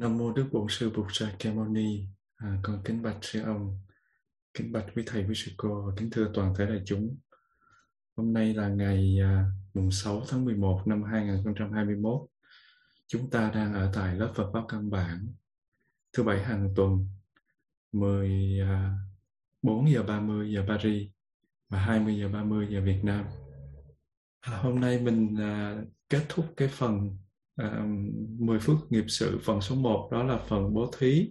Nam mô Đức Bổn Sư Bụt Sa Ca Mâu Ni. À, con kính bạch sư ông, kính bạch quý thầy quý sư cô và kính thưa toàn thể đại chúng. Hôm nay là ngày à, mùng 6 tháng 11 năm 2021. Chúng ta đang ở tại lớp Phật pháp căn bản thứ bảy hàng tuần 14 à, giờ 30 giờ Paris và 20 giờ 30 giờ Việt Nam. À, hôm nay mình à, kết thúc cái phần à, 10 phút nghiệp sự phần số 1 đó là phần bố thí.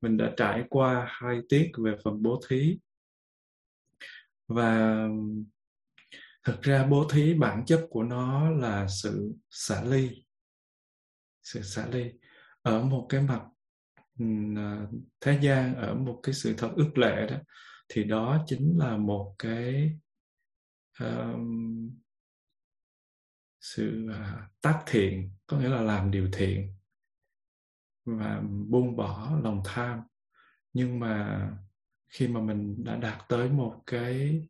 Mình đã trải qua hai tiết về phần bố thí. Và thực ra bố thí bản chất của nó là sự xả ly. Sự xả ly ở một cái mặt à, thế gian ở một cái sự thật ước lệ đó thì đó chính là một cái um, sự uh, tác thiện có nghĩa là làm điều thiện và buông bỏ lòng tham. Nhưng mà khi mà mình đã đạt tới một cái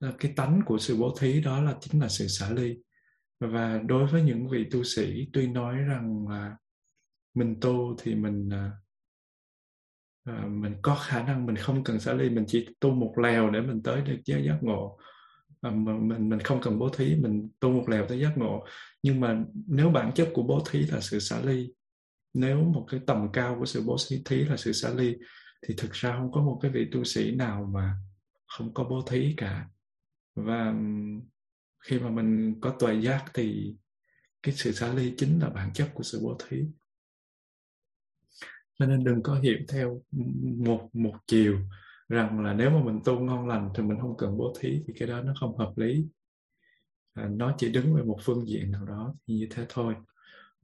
à, cái tánh của sự bố thí đó là chính là sự xả ly. Và đối với những vị tu sĩ tuy nói rằng là mình tu thì mình uh, mình có khả năng mình không cần xả ly mình chỉ tu một lèo để mình tới được giới giác ngộ. Ờ, mình mình không cần bố thí, mình tu một lèo tới giác ngộ. Nhưng mà nếu bản chất của bố thí là sự xả ly, nếu một cái tầm cao của sự bố thí là sự xả ly, thì thực ra không có một cái vị tu sĩ nào mà không có bố thí cả. Và khi mà mình có tuệ giác thì cái sự xả ly chính là bản chất của sự bố thí. Cho nên đừng có hiểu theo một một chiều rằng là nếu mà mình tu ngon lành thì mình không cần bố thí thì cái đó nó không hợp lý. À, nó chỉ đứng về một phương diện nào đó thì như thế thôi.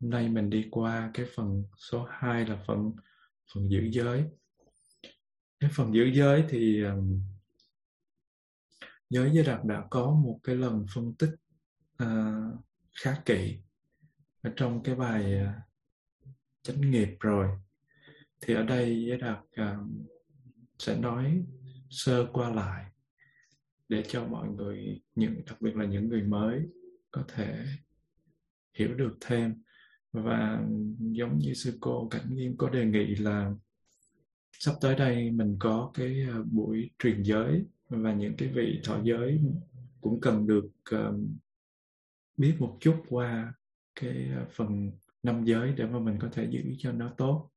Hôm nay mình đi qua cái phần số 2 là phần phần giữ giới. Cái phần giữ giới thì um, giới giới đạt đã có một cái lần phân tích uh, khá kỹ ở trong cái bài uh, chánh nghiệp rồi. Thì ở đây giới đạt uh, sẽ nói sơ qua lại để cho mọi người những đặc biệt là những người mới có thể hiểu được thêm. Và giống như sư cô cảnh nghiêm có đề nghị là sắp tới đây mình có cái à, buổi truyền giới và những cái vị thọ giới cũng cần được um, biết một chút qua cái à, phần năm giới để mà mình có thể giữ cho nó tốt.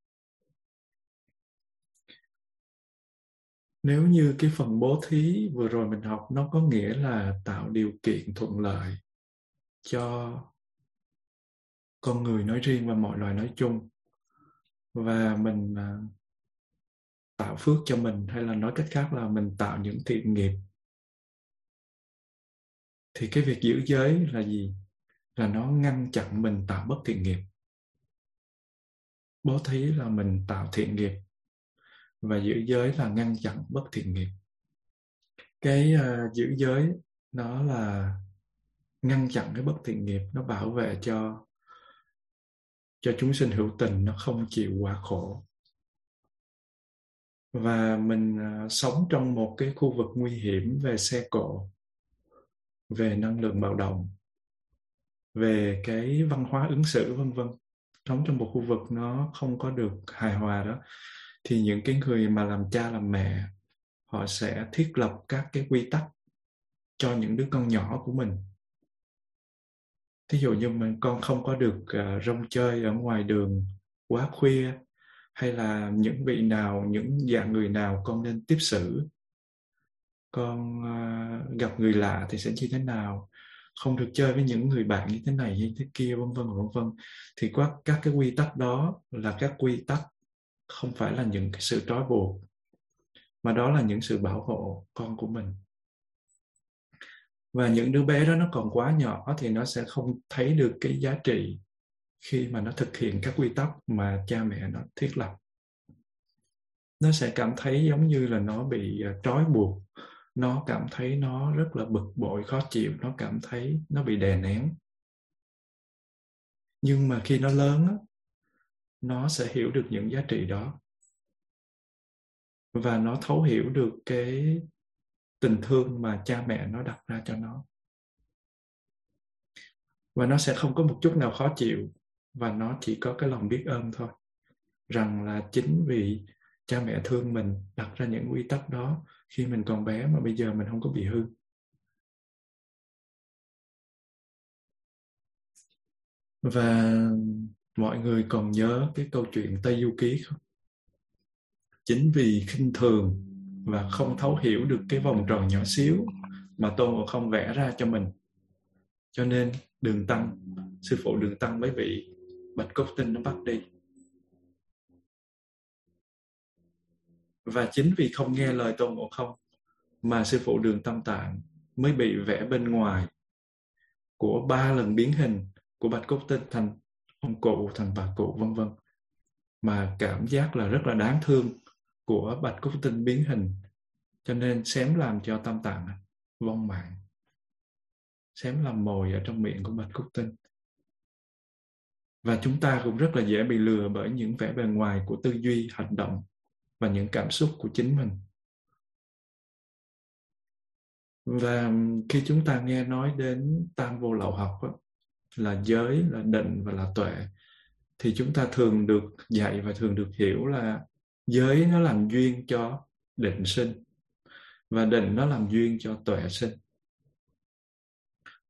Nếu như cái phần bố thí vừa rồi mình học, nó có nghĩa là tạo điều kiện thuận lợi cho con người nói riêng và mọi loài nói chung. Và mình à, tạo phước cho mình hay là nói cách khác là mình tạo những thiện nghiệp. Thì cái việc giữ giới là gì? Là nó ngăn chặn mình tạo bất thiện nghiệp. Bố thí là mình tạo thiện nghiệp và giữ giới là ngăn chặn bất thiện nghiệp. Cái uh, giữ giới nó là ngăn chặn cái bất thiện nghiệp nó bảo vệ cho cho chúng sinh hữu tình nó không chịu quá khổ. Và mình uh, sống trong một cái khu vực nguy hiểm về xe cộ về năng lượng bạo động về cái văn hóa ứng xử vân vân. Sống trong một khu vực nó không có được hài hòa đó thì những cái người mà làm cha làm mẹ họ sẽ thiết lập các cái quy tắc cho những đứa con nhỏ của mình. Thí dụ như mình con không có được uh, rong chơi ở ngoài đường quá khuya hay là những vị nào những dạng người nào con nên tiếp xử con uh, gặp người lạ thì sẽ như thế nào không được chơi với những người bạn như thế này như thế kia vân vân vân vân. Thì các các cái quy tắc đó là các quy tắc không phải là những cái sự trói buộc, mà đó là những sự bảo hộ con của mình. Và những đứa bé đó nó còn quá nhỏ thì nó sẽ không thấy được cái giá trị khi mà nó thực hiện các quy tắc mà cha mẹ nó thiết lập. Nó sẽ cảm thấy giống như là nó bị ờ, trói buộc, nó cảm thấy nó rất là bực bội, khó chịu, nó cảm thấy nó bị đè nén. Nhưng mà khi nó lớn nó sẽ hiểu được những giá trị đó. Và nó thấu hiểu được cái tình thương mà cha mẹ nó đặt ra cho nó. Và nó sẽ không có một chút nào khó chịu, và nó chỉ có cái lòng biết ơn thôi, rằng là chính vì cha mẹ thương mình đặt ra những quy tắc đó khi mình còn bé mà bây giờ mình không có bị hư. Và mọi người còn nhớ cái câu chuyện Tây Du Ký không? Chính vì khinh thường và không thấu hiểu được cái vòng tròn nhỏ xíu mà Tôn Ngộ Không vẽ ra cho mình. Cho nên đường tăng, sư phụ đường tăng mới bị bạch cốt tinh nó bắt đi. Và chính vì không nghe lời Tôn Ngộ Không mà sư phụ đường tâm tạng mới bị vẽ bên ngoài của ba lần biến hình của bạch cốt tinh thành ông cụ thành bà cụ vân vân. Mà cảm giác là rất là đáng thương của bạch cốt tinh biến hình cho nên xém làm cho tam tạng vong mạng. Xém làm mồi ở trong miệng của bạch cốt tinh. Và chúng ta cũng rất là dễ bị lừa bởi những vẻ bề ngoài của tư duy hành động và những cảm xúc của chính mình. Và khi chúng ta nghe nói đến tam vô lậu học đó, là giới là định và là tuệ thì chúng ta thường được dạy và thường được hiểu là giới nó làm duyên cho định sinh và định nó làm duyên cho tuệ sinh.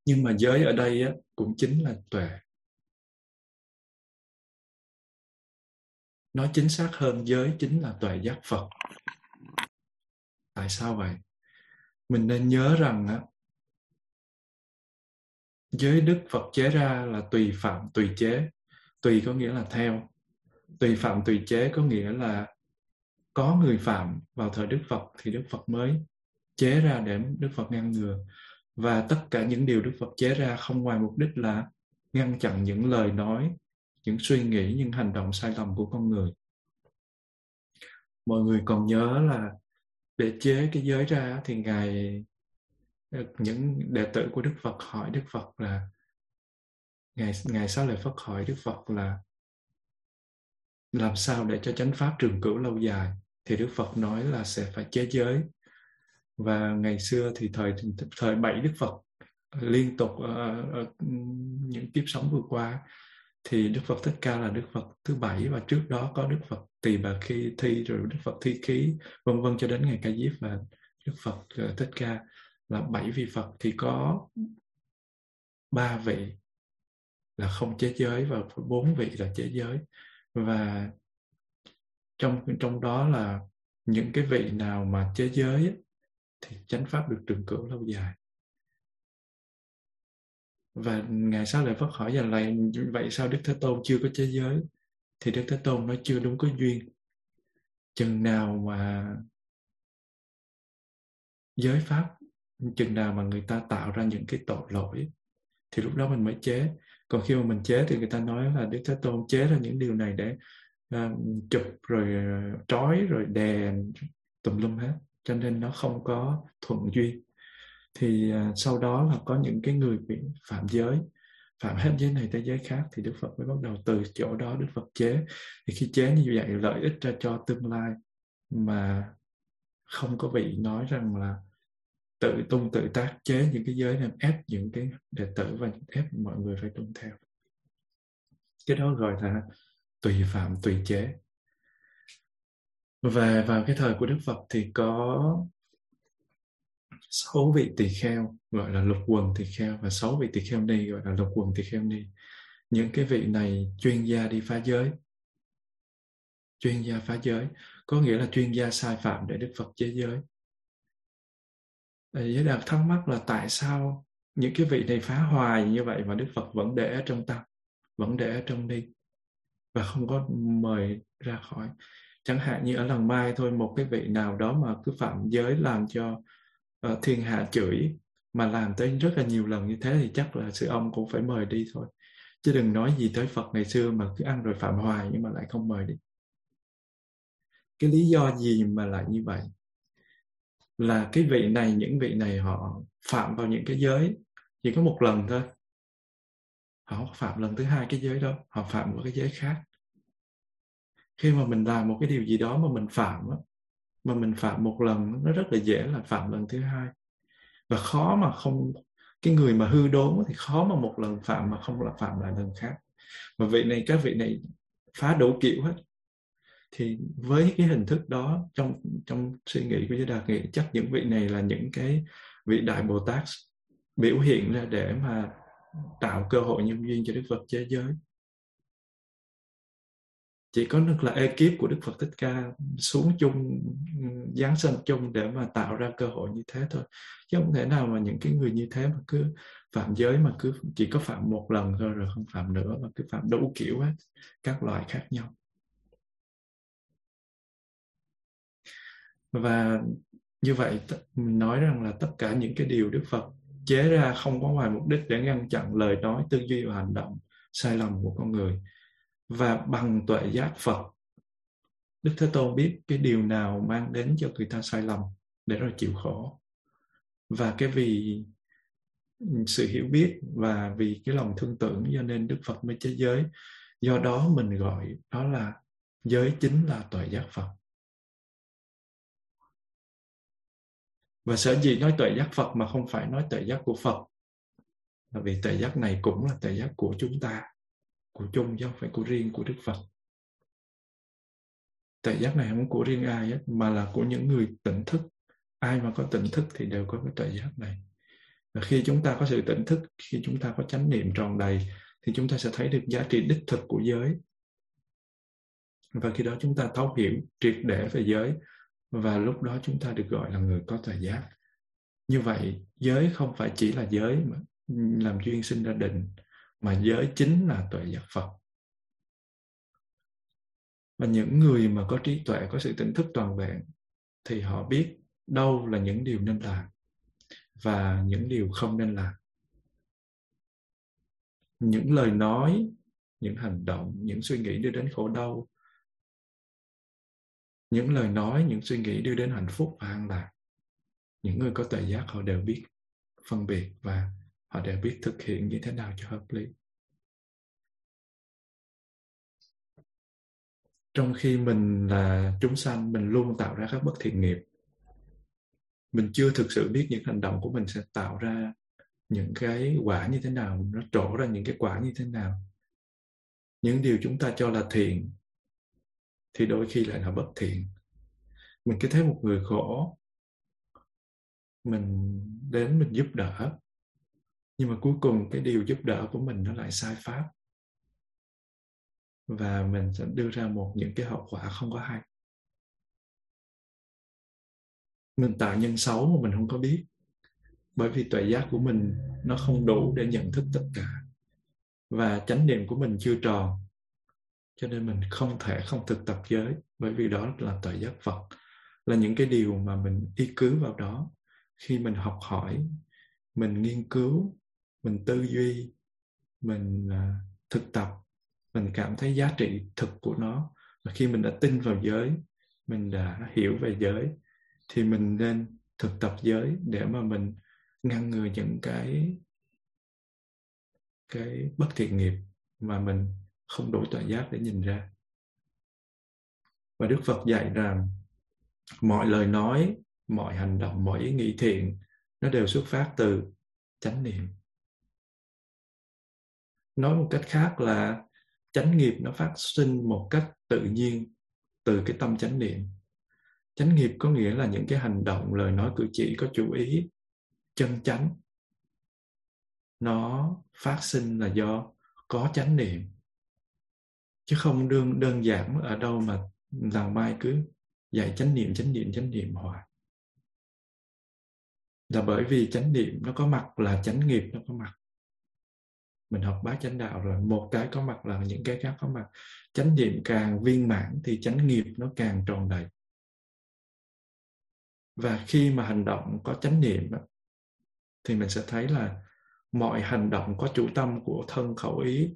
Nhưng mà giới ở đây á, cũng chính là tuệ. Nói chính xác hơn giới chính là tuệ giác phật. Tại sao vậy? Mình nên nhớ rằng á, giới đức phật chế ra là tùy phạm, tùy chế. Tùy có nghĩa là theo. Tùy phạm, tùy chế có nghĩa là có người phạm vào thời đức phật thì đức phật mới chế ra để đức phật ngăn ngừa. Và tất cả những điều đức phật chế ra không ngoài mục đích là ngăn chặn những lời nói, những suy nghĩ, những hành động sai lầm của con người. Mọi người còn nhớ là để chế cái giới ra thì ngài những đệ tử của Đức Phật hỏi Đức Phật là ngày ngày sau lại Phật hỏi Đức Phật là làm sao để cho chánh pháp trường cửu lâu dài? Thì Đức Phật nói là sẽ phải chế giới. Và ngày xưa thì thời thời bảy Đức Phật liên tục ở, ở ừ, những kiếp sống vừa qua thì Đức Phật Thích Ca là Đức Phật thứ bảy và trước đó có Đức Phật Tỳ Bà Khi Thi rồi Đức Phật Thi Khí vân vân cho đến ngày Ca Diếp và Đức Phật ờ, Thích Ca là bảy vị Phật thì có ba vị là không chế giới và bốn vị là chế giới. Và trong trong đó là những cái vị nào mà chế giới thì chánh pháp được trường cửu lâu dài. Và ngày sau lại Phật hỏi rằng là, vậy sao Đức Thế Tôn chưa có chế giới? Thì Đức Thế Tôn nói, chưa đúng có duyên. Chừng nào mà giới pháp chừng nào mà người ta tạo ra những cái tội lỗi thì lúc đó mình mới chế. Còn khi mà mình chế thì người ta nói là đức thế tôn chế ra những điều này để uh, chụp rồi uh, trói rồi đè tùm lum hết. Cho nên nó không có thuận duy thì uh, sau đó là có những cái người bị phạm giới. Phạm hết giới này tới giới khác thì đức phật mới bắt đầu từ chỗ đó đức phật chế. Thì khi chế như vậy lợi ích ra cho tương lai mà không có bị nói rằng là tự tung tự tác chế những cái giới này ép những cái đệ tử và ép mọi người phải tuân theo. Cái đó gọi là tùy phạm, tùy chế. Và vào cái thời của Đức Phật thì có sáu vị tỳ kheo, gọi là lục quần tỳ kheo, và sáu vị tỳ kheo ni, gọi là lục quần tỳ kheo ni. Những cái vị này chuyên gia đi phá giới. Chuyên gia phá giới, có nghĩa là chuyên gia sai phạm để Đức Phật chế giới. Giới Đạt thắc mắc là tại sao những cái vị này phá hoài như vậy mà Đức Phật vẫn để ở trong tâm, vẫn để ở trong đi và không có mời ra khỏi. Chẳng hạn như ở lần mai thôi một cái vị nào đó mà cứ phạm giới làm cho uh, thiên hạ chửi mà làm tới rất là nhiều lần như thế thì chắc là sư ông cũng phải mời đi thôi. Chứ đừng nói gì tới Phật ngày xưa mà cứ ăn rồi phạm hoài nhưng mà lại không mời đi. Cái lý do gì mà lại như vậy? Là cái vị này những vị này họ phạm vào những cái giới. Chỉ có một lần thôi. Họ phạm lần thứ hai cái giới đó họ phạm vào cái giới khác. Khi mà mình làm một cái điều gì đó mà mình phạm á, mà mình phạm một lần nó rất là dễ là phạm lần thứ hai. Và khó mà không cái người mà hư đốn thì khó mà một lần phạm mà không là phạm lại lần khác. Mà vị này các vị này phá đủ kiểu hết thì với cái hình thức đó, trong trong suy nghĩ của giới đạt nghĩ chắc những vị này là những cái vị đại bồ tát biểu hiện ra để mà tạo cơ hội nhân duyên cho đức phật thế giới. Chỉ có được là ekip của đức phật thích ca xuống chung, giáng sinh chung để mà tạo ra cơ hội như thế thôi. Chứ không thể nào mà những cái người như thế mà cứ phạm giới mà cứ chỉ có phạm một lần thôi, rồi không phạm nữa mà cứ phạm đủ kiểu hết, các loại khác nhau. Và như vậy mình nói rằng là tất cả những cái điều Đức Phật chế ra không có ngoài mục đích để ngăn chặn lời nói, tư duy và hành động sai lầm của con người. Và bằng tuệ giác Phật, Đức Thế Tôn biết cái điều nào mang đến cho người ta sai lầm để rồi chịu khổ. Và cái vì sự hiểu biết và vì cái lòng thương tưởng cho nên Đức Phật mới chế giới. Do đó mình gọi đó là giới chính là tuệ giác Phật. Và sở dĩ nói tuệ giác Phật mà không phải nói tuệ giác của Phật? Là vì tuệ giác này cũng là tuệ giác của chúng ta, của chung chứ không phải của riêng của Đức Phật. Tuệ giác này không của riêng ai hết, mà là của những người tỉnh thức. Ai mà có tỉnh thức thì đều có cái tuệ giác này. Và khi chúng ta có sự tỉnh thức, khi chúng ta có chánh niệm tròn đầy, thì chúng ta sẽ thấy được giá trị đích thực của giới. Và khi đó chúng ta thấu hiểu triệt để về giới và lúc đó chúng ta được gọi là người có tà giác. Như vậy, giới không phải chỉ là giới mà làm duyên sinh ra định, mà giới chính là tuệ giác phật. Và những người mà có trí tuệ, có sự tỉnh thức toàn vẹn, thì họ biết đâu là những điều nên làm và những điều không nên làm. Những lời nói, những hành động, những suy nghĩ đưa đến khổ đau những lời nói, những suy nghĩ đưa đến hạnh phúc và an lạc. Những người có tuệ giác họ đều biết phân biệt và họ đều biết thực hiện như thế nào cho hợp lý. Trong khi mình là chúng sanh, mình luôn tạo ra các bất thiện nghiệp. Mình chưa thực sự biết những hành động của mình sẽ tạo ra những cái quả như thế nào, nó trổ ra những cái quả như thế nào. Những điều chúng ta cho là thiện thì đôi khi lại là bất thiện. Mình cứ thấy một người khổ, mình đến mình giúp đỡ. Nhưng mà cuối cùng cái điều giúp đỡ của mình nó lại sai pháp. Và mình sẽ đưa ra một những cái hậu quả không có hay. Mình tạo nhân xấu mà mình không có biết. Bởi vì tuệ giác của mình nó không đủ để nhận thức tất cả. Và chánh niệm của mình chưa tròn cho nên mình không thể, không thực tập giới, bởi vì đó là tuệ giác Phật, là những cái điều mà mình y cứ vào đó. Khi mình học hỏi, mình nghiên cứu, mình tư duy, mình à, thực tập, mình cảm thấy giá trị thực của nó. Và khi mình đã tin vào giới, mình đã hiểu về giới, thì mình nên thực tập giới để mà mình ngăn ngừa những cái cái bất thiện nghiệp mà mình không đủ tuệ giác để nhìn ra. Và đức phật dạy rằng, mọi lời nói, mọi hành động, mọi ý nghĩ thiện, nó đều xuất phát từ chánh niệm. Nói một cách khác là, chánh nghiệp nó phát sinh một cách tự nhiên từ cái tâm chánh niệm. Chánh nghiệp có nghĩa là những cái hành động, lời nói cử chỉ có chủ ý, chân chánh. Nó phát sinh là do có chánh niệm chứ không đơn đơn giản ở đâu mà làng mai cứ dạy chánh niệm chánh niệm chánh niệm hoài. Là bởi vì chánh niệm nó có mặt là chánh nghiệp, nó có mặt. Mình học bá chánh đạo rồi, một cái có mặt là những cái khác có mặt. Chánh niệm càng viên mãn thì chánh nghiệp nó càng tròn đầy. Và khi mà hành động có chánh niệm thì mình sẽ thấy là mọi hành động có chủ tâm của thân khẩu ý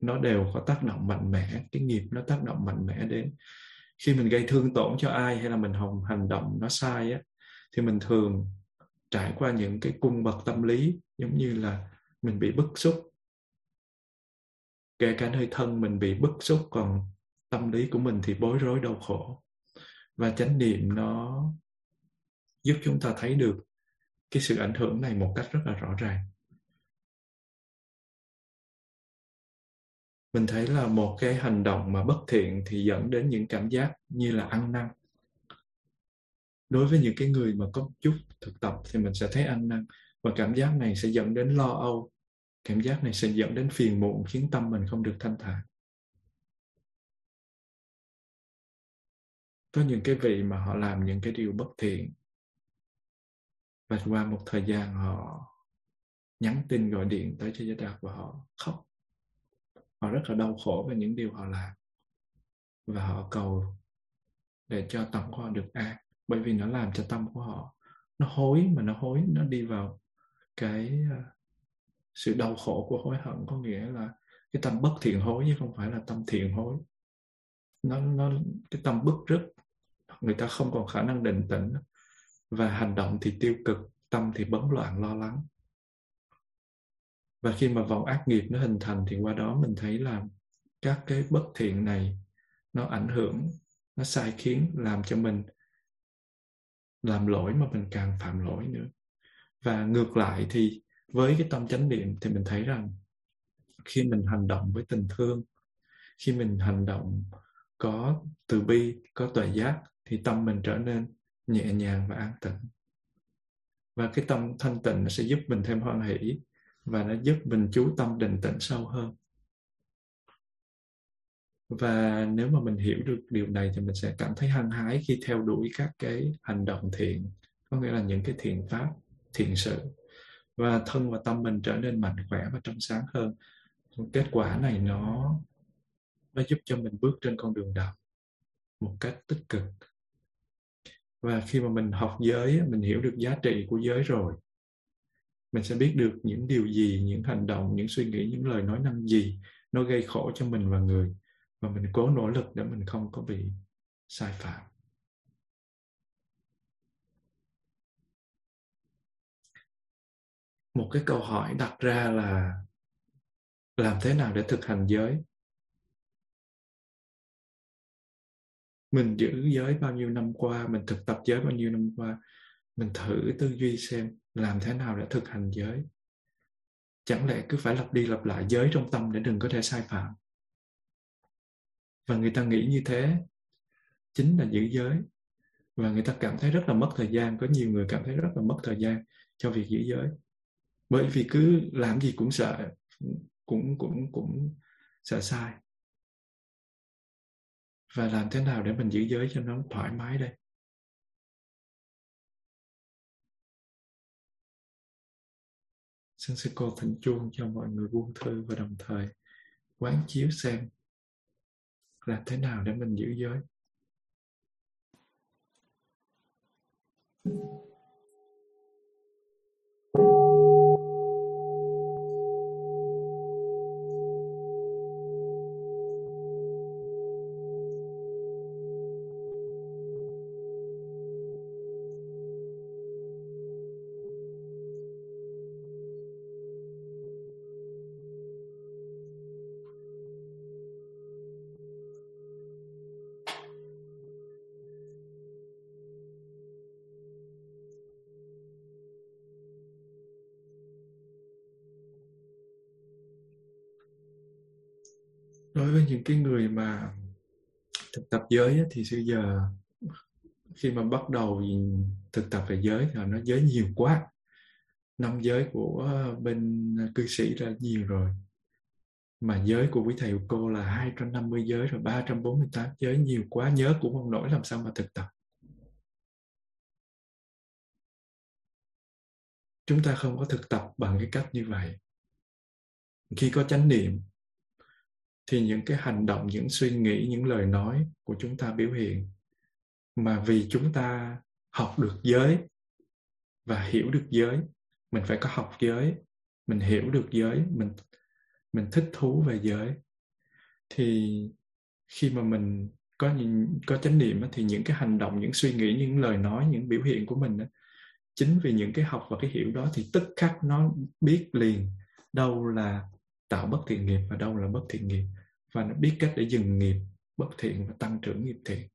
nó đều có tác động mạnh mẽ, cái nghiệp nó tác động mạnh mẽ đến. Khi mình gây thương tổn cho ai hay là mình hồng, hành động nó sai á, thì mình thường trải qua những cái cung bậc tâm lý giống như là mình bị bức xúc. Kể cả nơi thân mình bị bức xúc, còn tâm lý của mình thì bối rối đau khổ. Và chánh niệm nó giúp chúng ta thấy được cái sự ảnh hưởng này một cách rất là rõ ràng. Mình thấy là một cái hành động mà bất thiện thì dẫn đến những cảm giác như là ăn năn. Đối với những cái người mà có chút thực tập thì mình sẽ thấy ăn năn và cảm giác này sẽ dẫn đến lo âu. Cảm giác này sẽ dẫn đến phiền muộn, khiến tâm mình không được thanh thản. Có những cái vị mà họ làm những cái điều bất thiện và qua một thời gian họ nhắn tin gọi điện tới cho gia đạt và họ khóc họ rất là đau khổ về những điều họ làm và họ cầu để cho tâm của họ được an. Bởi vì nó làm cho tâm của họ, nó hối mà nó hối, nó đi vào cái à, sự đau khổ của hối hận. Có nghĩa là cái tâm bất thiện hối chứ không phải là tâm thiện hối. Nó nó, cái tâm bức rứt, người ta không còn khả năng định tĩnh, và hành động thì tiêu cực, tâm thì bấn loạn, lo lắng và khi mà vòng ác nghiệp nó hình thành thì qua đó mình thấy là các cái bất thiện này nó ảnh hưởng, nó sai khiến, làm cho mình làm lỗi mà mình càng phạm lỗi nữa. Và ngược lại thì với cái tâm chánh niệm thì mình thấy rằng khi mình hành động với tình thương, khi mình hành động có từ bi, có tuệ giác thì tâm mình trở nên nhẹ nhàng và an tịnh. Và cái tâm thanh tịnh nó sẽ giúp mình thêm hoan hỷ và nó giúp mình chú tâm định tĩnh sâu hơn. Và nếu mà mình hiểu được điều này thì mình sẽ cảm thấy hăng hái khi theo đuổi các cái hành động thiện, có nghĩa là những cái thiện pháp, thiện sự. Và thân và tâm mình trở nên mạnh khỏe và trong sáng hơn. Kết quả này nó nó giúp cho mình bước trên con đường đạo một cách tích cực. Và khi mà mình học giới mình hiểu được giá trị của giới rồi mình sẽ biết được những điều gì, những hành động, những suy nghĩ, những lời nói năng gì nó gây khổ cho mình và người. Và mình cố nỗ lực để mình không có bị sai phạm. Một cái câu hỏi đặt ra là làm thế nào để thực hành giới? Mình giữ giới bao nhiêu năm qua? Mình thực tập giới bao nhiêu năm qua? Mình thử tư duy xem làm thế nào để thực hành giới? Chẳng lẽ cứ phải lặp đi lặp lại giới trong tâm để đừng có thể sai phạm? Và người ta nghĩ như thế chính là giữ giới. Và người ta cảm thấy rất là mất thời gian, có nhiều người cảm thấy rất là mất thời gian cho việc giữ giới. Bởi vì cứ làm gì cũng sợ, cũng cũng cũng sợ sai. Và làm thế nào để mình giữ giới cho nó thoải mái đây? Xin sư cô thỉnh chuông cho mọi người buông thư và đồng thời quán chiếu xem làm thế nào để mình giữ giới. thank you những cái người mà thực tập giới thì bây giờ khi mà bắt đầu thực tập về giới thì nó giới nhiều quá. Năm giới của bên cư sĩ là nhiều rồi. Mà giới của quý thầy của cô là 250 giới rồi 348 giới, nhiều quá. Nhớ cũng không nổi làm sao mà thực tập. Chúng ta không có thực tập bằng cái cách như vậy. Khi có chánh niệm thì những cái hành động, những suy nghĩ, những lời nói của chúng ta biểu hiện mà vì chúng ta học được giới và hiểu được giới, mình phải có học giới, mình hiểu được giới, mình mình thích thú về giới. Thì khi mà mình có những, có chánh niệm thì những cái hành động, những suy nghĩ, những lời nói, những biểu hiện của mình chính vì những cái học và cái hiểu đó thì tức khắc nó biết liền đâu là tạo bất thiện nghiệp và đâu là bất thiện nghiệp và nó biết cách để dừng nghiệp bất thiện và tăng trưởng nghiệp thiện.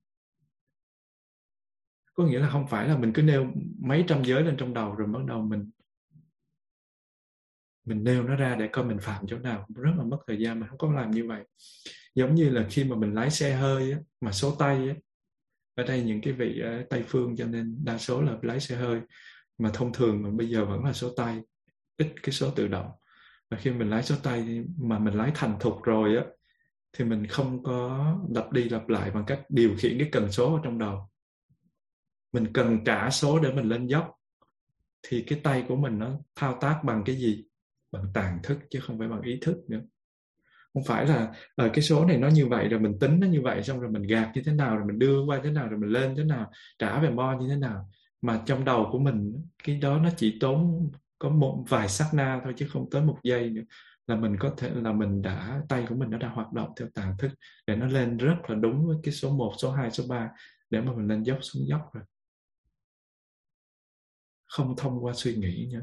Có nghĩa là không phải là mình cứ nêu mấy trăm giới lên trong đầu rồi bắt đầu mình mình nêu nó ra để coi mình phạm chỗ nào. Rất là mất thời gian mà không có làm như vậy. Giống như là khi mà mình lái xe hơi á, mà số tay á, ở đây những cái vị ở tây phương cho nên đa số là lái xe hơi mà thông thường mà bây giờ vẫn là số tay ít cái số tự động. Và khi mình lái số tay mà mình lái thành thục rồi á thì mình không có lặp đi lặp lại bằng cách điều khiển cái cần số ở trong đầu. Mình cần trả số để mình lên dốc, thì cái tay của mình nó thao tác bằng cái gì? Bằng tàn thức chứ không phải bằng ý thức nữa. Không phải là ở cái số này nó như vậy rồi mình tính nó như vậy, xong rồi mình gạt như thế nào, rồi mình đưa qua thế nào, rồi mình lên thế nào, trả về mo như thế nào. Mà trong đầu của mình, cái đó nó chỉ tốn có một vài sát na thôi chứ không tới một giây nữa là mình có thể là mình đã tay của mình nó đã hoạt động theo tàn thức để nó lên rất là đúng với cái số 1, số 2, số 3 để mà mình lên dốc xuống dốc rồi. Không thông qua suy nghĩ nhé.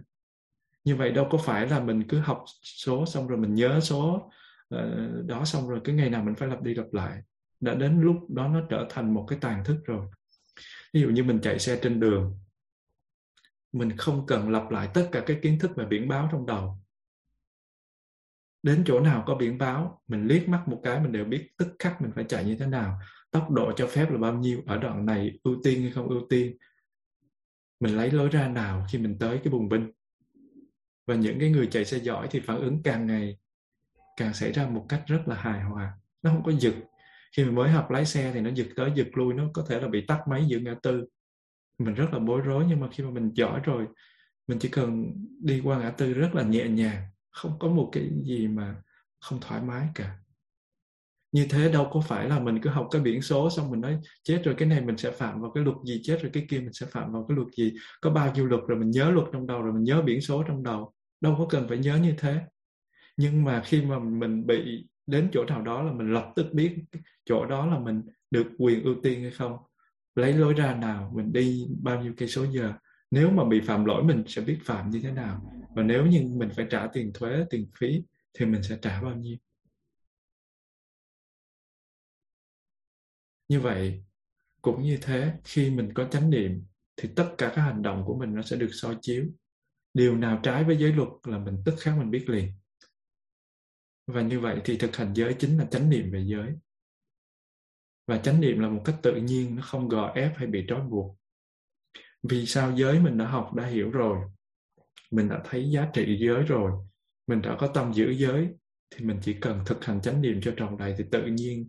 Như vậy đâu có phải là mình cứ học số xong rồi mình nhớ số uh, đó xong rồi cái ngày nào mình phải lặp đi lặp lại. Đã đến lúc đó nó trở thành một cái tàn thức rồi. Ví dụ như mình chạy xe trên đường mình không cần lặp lại tất cả cái kiến thức về biển báo trong đầu đến chỗ nào có biển báo, mình liếc mắt một cái mình đều biết tức khắc mình phải chạy như thế nào, tốc độ cho phép là bao nhiêu, ở đoạn này ưu tiên hay không ưu tiên. Mình lấy lối ra nào khi mình tới cái bùng binh. Và những cái người chạy xe giỏi thì phản ứng càng ngày càng xảy ra một cách rất là hài hòa. Nó không có giật. Khi mình mới học lái xe thì nó giật tới giật lui, nó có thể là bị tắt máy giữa ngã tư. Mình rất là bối rối nhưng mà khi mà mình giỏi rồi, mình chỉ cần đi qua ngã tư rất là nhẹ nhàng không có một cái gì mà không thoải mái cả. Như thế đâu có phải là mình cứ học cái biển số xong mình nói, chết rồi, cái này mình sẽ phạm vào cái luật gì? Chết rồi, cái kia mình sẽ phạm vào cái luật gì? Có bao nhiêu luật rồi mình nhớ luật trong đầu, rồi mình nhớ biển số trong đầu. Đâu có cần phải nhớ như thế. Nhưng mà khi mà mình bị đến chỗ nào đó là mình lập tức biết chỗ đó là mình được quyền ưu tiên hay không. Lấy lối ra nào, mình đi bao nhiêu cây số giờ. Nếu mà bị phạm lỗi mình sẽ biết phạm như thế nào và nếu như mình phải trả tiền thuế, tiền phí, thì mình sẽ trả bao nhiêu? Như vậy, cũng như thế, khi mình có chánh niệm, thì tất cả các hành động của mình nó sẽ được soi chiếu. Điều nào trái với giới luật là mình tức khắc mình biết liền. Và như vậy thì thực hành giới chính là chánh niệm về giới. Và chánh niệm là một cách tự nhiên, nó không gò ép hay bị trói buộc. Vì sao giới mình đã học, đã hiểu rồi mình đã thấy giá trị giới rồi. Mình đã có tâm giữ giới, thì mình chỉ cần thực hành chánh niệm cho tròn đầy, thì tự nhiên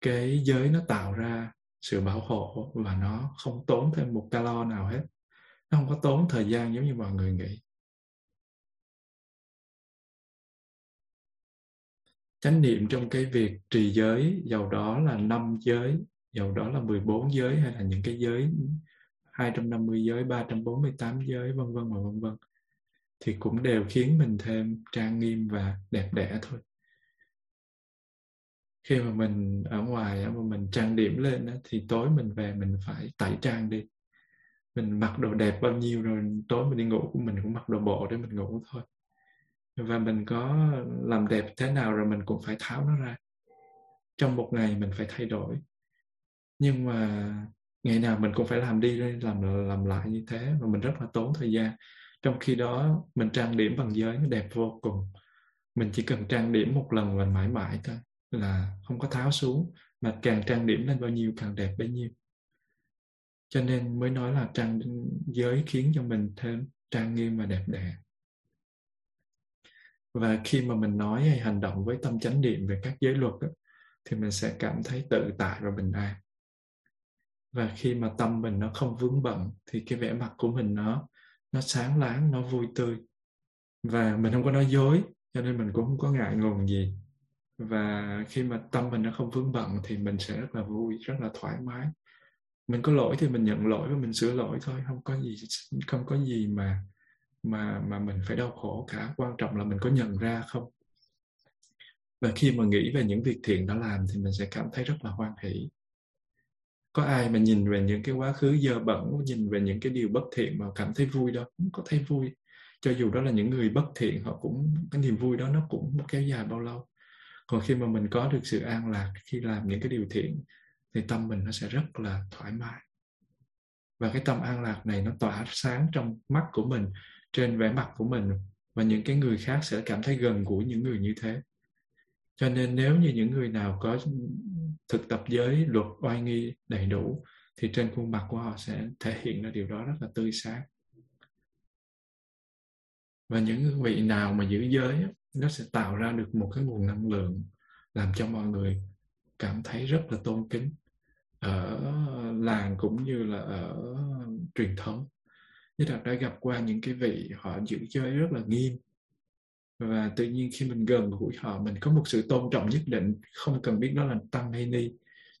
cái giới nó tạo ra sự bảo hộ và nó không tốn thêm một calo nào hết. Nó không có tốn thời gian giống như mọi người nghĩ. Chánh niệm trong cái việc trì giới, dầu đó là năm giới, dầu đó là 14 giới hay là những cái giới 250 giới 348 giới vân vân và vân vân thì cũng đều khiến mình thêm trang nghiêm và đẹp đẽ thôi. Khi mà mình ở ngoài mà mình trang điểm lên đó, thì tối mình về mình phải tẩy trang đi. Mình mặc đồ đẹp bao nhiêu rồi tối mình đi ngủ của mình cũng mặc đồ bộ để mình ngủ thôi. Và mình có làm đẹp thế nào rồi mình cũng phải tháo nó ra. Trong một ngày mình phải thay đổi. Nhưng mà ngày nào mình cũng phải làm đi làm làm lại như thế và mình rất là tốn thời gian. Trong khi đó mình trang điểm bằng giới nó đẹp vô cùng. Mình chỉ cần trang điểm một lần và mãi mãi thôi là không có tháo xuống mà càng trang điểm lên bao nhiêu càng đẹp bấy nhiêu. Cho nên mới nói là trang giới khiến cho mình thêm trang nghiêm và đẹp đẽ. Và khi mà mình nói hay hành động với tâm chánh niệm về các giới luật đó, thì mình sẽ cảm thấy tự tại và bình an và khi mà tâm mình nó không vướng bận thì cái vẻ mặt của mình nó nó sáng láng, nó vui tươi. Và mình không có nói dối, cho nên mình cũng không có ngại ngùng gì. Và khi mà tâm mình nó không vướng bận thì mình sẽ rất là vui, rất là thoải mái. Mình có lỗi thì mình nhận lỗi và mình sửa lỗi thôi, không có gì, không có gì mà mà mà mình phải đau khổ cả. Quan trọng là mình có nhận ra không? Và khi mà nghĩ về những việc thiện đã làm thì mình sẽ cảm thấy rất là hoan hỷ có ai mà nhìn về những cái quá khứ dơ bẩn, nhìn về những cái điều bất thiện mà cảm thấy vui đâu? Cũng có thấy vui. Cho dù đó là những người bất thiện, họ cũng, cái niềm vui đó nó cũng kéo dài bao lâu. Còn khi mà mình có được sự an lạc, khi làm những cái điều thiện, thì tâm mình nó sẽ rất là thoải mái. Và cái tâm an lạc này nó tỏa sáng trong mắt của mình, trên vẻ mặt của mình, và những cái người khác sẽ cảm thấy gần gũi những người như thế cho nên nếu như những người nào có thực tập giới, luật, oai nghi đầy đủ, thì trên khuôn mặt của họ sẽ thể hiện ra điều đó rất là tươi sáng. Và những vị nào mà giữ giới nó sẽ tạo ra được một cái nguồn năng lượng làm cho mọi người cảm thấy rất là tôn kính ở làng cũng như là ở truyền thống. Như đạt đã gặp qua những cái vị họ giữ giới rất là nghiêm và tự nhiên khi mình gần gũi họ, mình có một sự tôn trọng nhất định, không cần biết đó là tăng hay ni.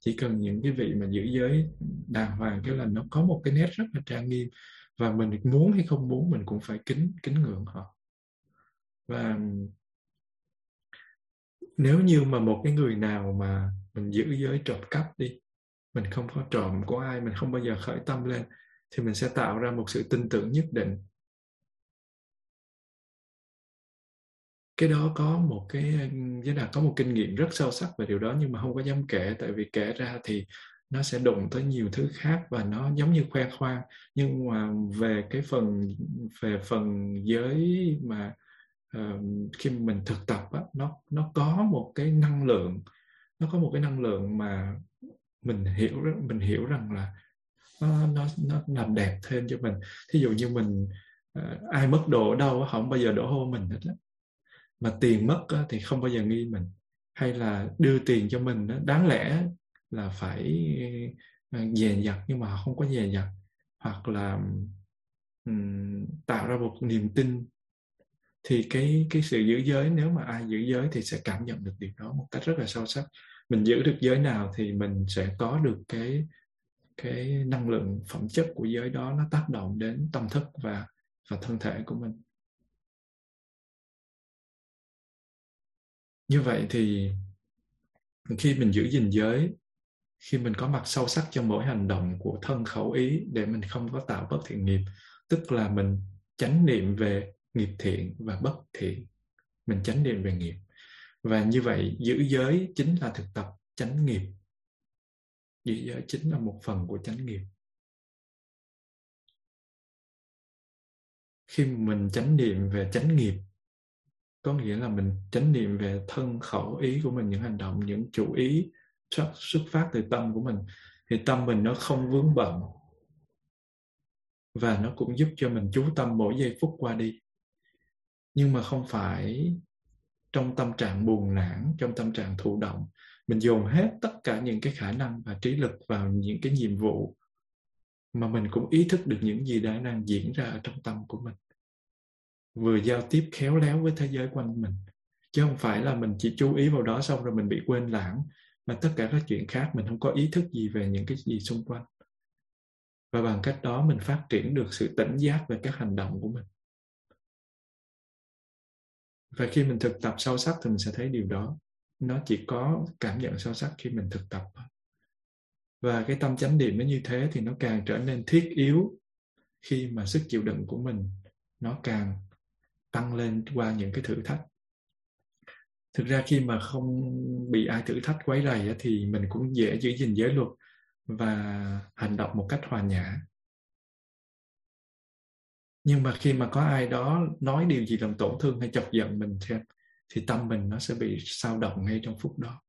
Chỉ cần những cái vị mà giữ giới đàng hoàng cái là nó có một cái nét rất là trang nghiêm, và mình muốn hay không muốn, mình cũng phải kính kính ngưỡng họ. Và nếu như mà một cái người nào mà mình giữ giới trộm cắp đi, mình không có trộm của ai, mình không bao giờ khởi tâm lên, thì mình sẽ tạo ra một sự tin tưởng nhất định. Cái đó có một cái với là có một kinh nghiệm rất sâu sắc về điều đó nhưng mà không có dám kể. Tại vì kể ra thì nó sẽ đụng tới nhiều thứ khác và nó giống như khoe khoang. Nhưng mà về cái phần về phần giới mà uh, khi mình thực tập á, nó nó có một cái năng lượng nó có một cái năng lượng mà mình hiểu mình hiểu rằng là nó nó nó làm đẹp thêm cho mình. Thí dụ như mình uh, ai mất đồ ở đâu không bao giờ đổ hô mình hết á mà tiền mất á, thì không bao giờ nghi mình. Hay là đưa tiền cho mình á, đáng lẽ là phải ờ, dè dặt nhưng mà không có dè dặt. Hoặc là um, tạo ra một niềm tin. Thì cái cái sự giữ giới nếu mà ai giữ giới thì sẽ cảm nhận được điều đó một cách rất là sâu sắc. Mình giữ được giới nào thì mình sẽ có được cái cái năng lượng phẩm chất của giới đó nó tác động đến tâm thức và và thân thể của mình. Như vậy thì khi mình giữ gìn giới, khi mình có mặt sâu sắc trong mỗi hành động của thân khẩu ý để mình không có tạo bất thiện nghiệp, tức là mình chánh niệm về nghiệp thiện và bất thiện. Mình chánh niệm về nghiệp. Và như vậy, giữ giới chính là thực tập chánh nghiệp. Giữ giới chính là một phần của chánh nghiệp. Khi mình chánh niệm về chánh nghiệp có nghĩa là mình chánh niệm về thân khẩu ý của mình những hành động những chủ ý xuất, xuất phát từ tâm của mình thì tâm mình nó không vướng bận. Và nó cũng giúp cho mình chú tâm mỗi giây phút qua đi. Nhưng mà không phải trong tâm trạng buồn nản trong tâm trạng thụ động mình dồn hết tất cả những cái khả năng và trí lực vào những cái nhiệm vụ mà mình cũng ý thức được những gì đã đang diễn ra ở trong tâm của mình vừa giao tiếp khéo léo với thế giới quanh mình, chứ không phải là mình chỉ chú ý vào đó xong rồi mình bị quên lãng, mà tất cả các chuyện khác mình không có ý thức gì về những cái gì xung quanh. Và bằng cách đó mình phát triển được sự tỉnh giác về các hành động của mình. Và khi mình thực tập sâu sắc thì mình sẽ thấy điều đó. Nó chỉ có cảm nhận sâu sắc khi mình thực tập và cái tâm chánh niệm nó như thế thì nó càng trở nên thiết yếu khi mà sức chịu đựng của mình nó càng tăng lên qua những cái thử thách. Thực ra khi mà không bị ai thử thách quấy rầy thì mình cũng dễ giữ gìn giới luật và hành động một cách hòa nhã. Nhưng mà khi mà có ai đó nói điều gì làm tổn thương hay chọc giận mình thêm thì tâm mình nó sẽ bị sao động ngay trong phút đó.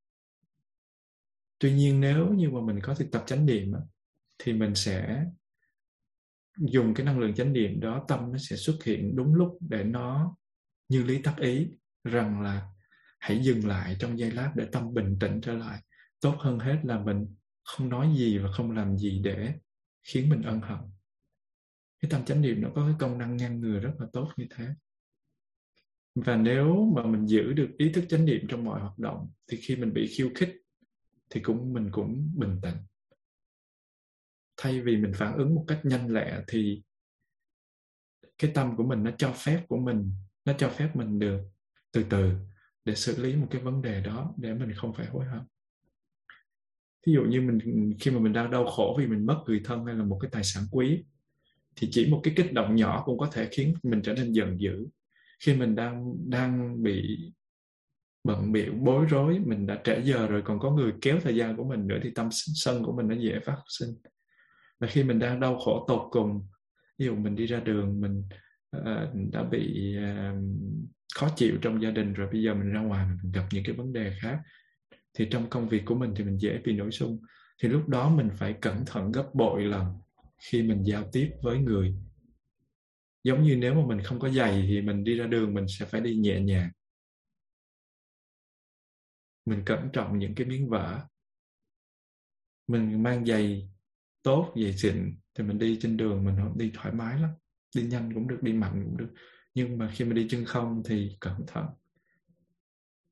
Tuy nhiên nếu như mà mình có thực tập chánh niệm thì mình sẽ dùng cái năng lượng chánh niệm đó, tâm nó sẽ xuất hiện đúng lúc để nó như lý tác ý rằng là hãy dừng lại trong giây lát để tâm bình tĩnh trở lại. Tốt hơn hết là mình không nói gì và không làm gì để khiến mình ân hận. Cái tâm chánh niệm nó có cái công năng ngăn ngừa rất là tốt như thế. Và nếu mà mình giữ được ý thức chánh niệm trong mọi hoạt động thì khi mình bị khiêu khích thì cũng, mình cũng bình tĩnh thay vì mình phản ứng một cách nhanh lẹ thì cái tâm của mình nó cho phép của mình, nó cho phép mình được từ từ để xử lý một cái vấn đề đó để mình không phải hối hận. Ví dụ như mình, khi mà mình đang đau khổ vì mình mất người thân hay là một cái tài sản quý, thì chỉ một cái kích động nhỏ cũng có thể khiến mình trở nên giận dữ. Khi mình đang đang bị bận biểu bối rối, mình đã trễ giờ rồi, còn có người kéo thời gian của mình nữa thì tâm sân của mình nó dễ phát sinh và khi mình đang đau khổ tột cùng ví dụ mình đi ra đường mình uh, đã bị uh, khó chịu trong gia đình rồi bây giờ mình ra ngoài mình gặp những cái vấn đề khác thì trong công việc của mình thì mình dễ bị nổi xung thì lúc đó mình phải cẩn thận gấp bội lần khi mình giao tiếp với người. Giống như nếu mà mình không có giày thì mình đi ra đường mình sẽ phải đi nhẹ nhàng. Mình cẩn trọng những cái miếng vỡ. Mình mang giày tốt về xịn thì mình đi trên đường mình đi thoải mái lắm. Đi nhanh cũng được, đi mạnh cũng được. Nhưng mà khi mà đi chân không thì cẩn thận.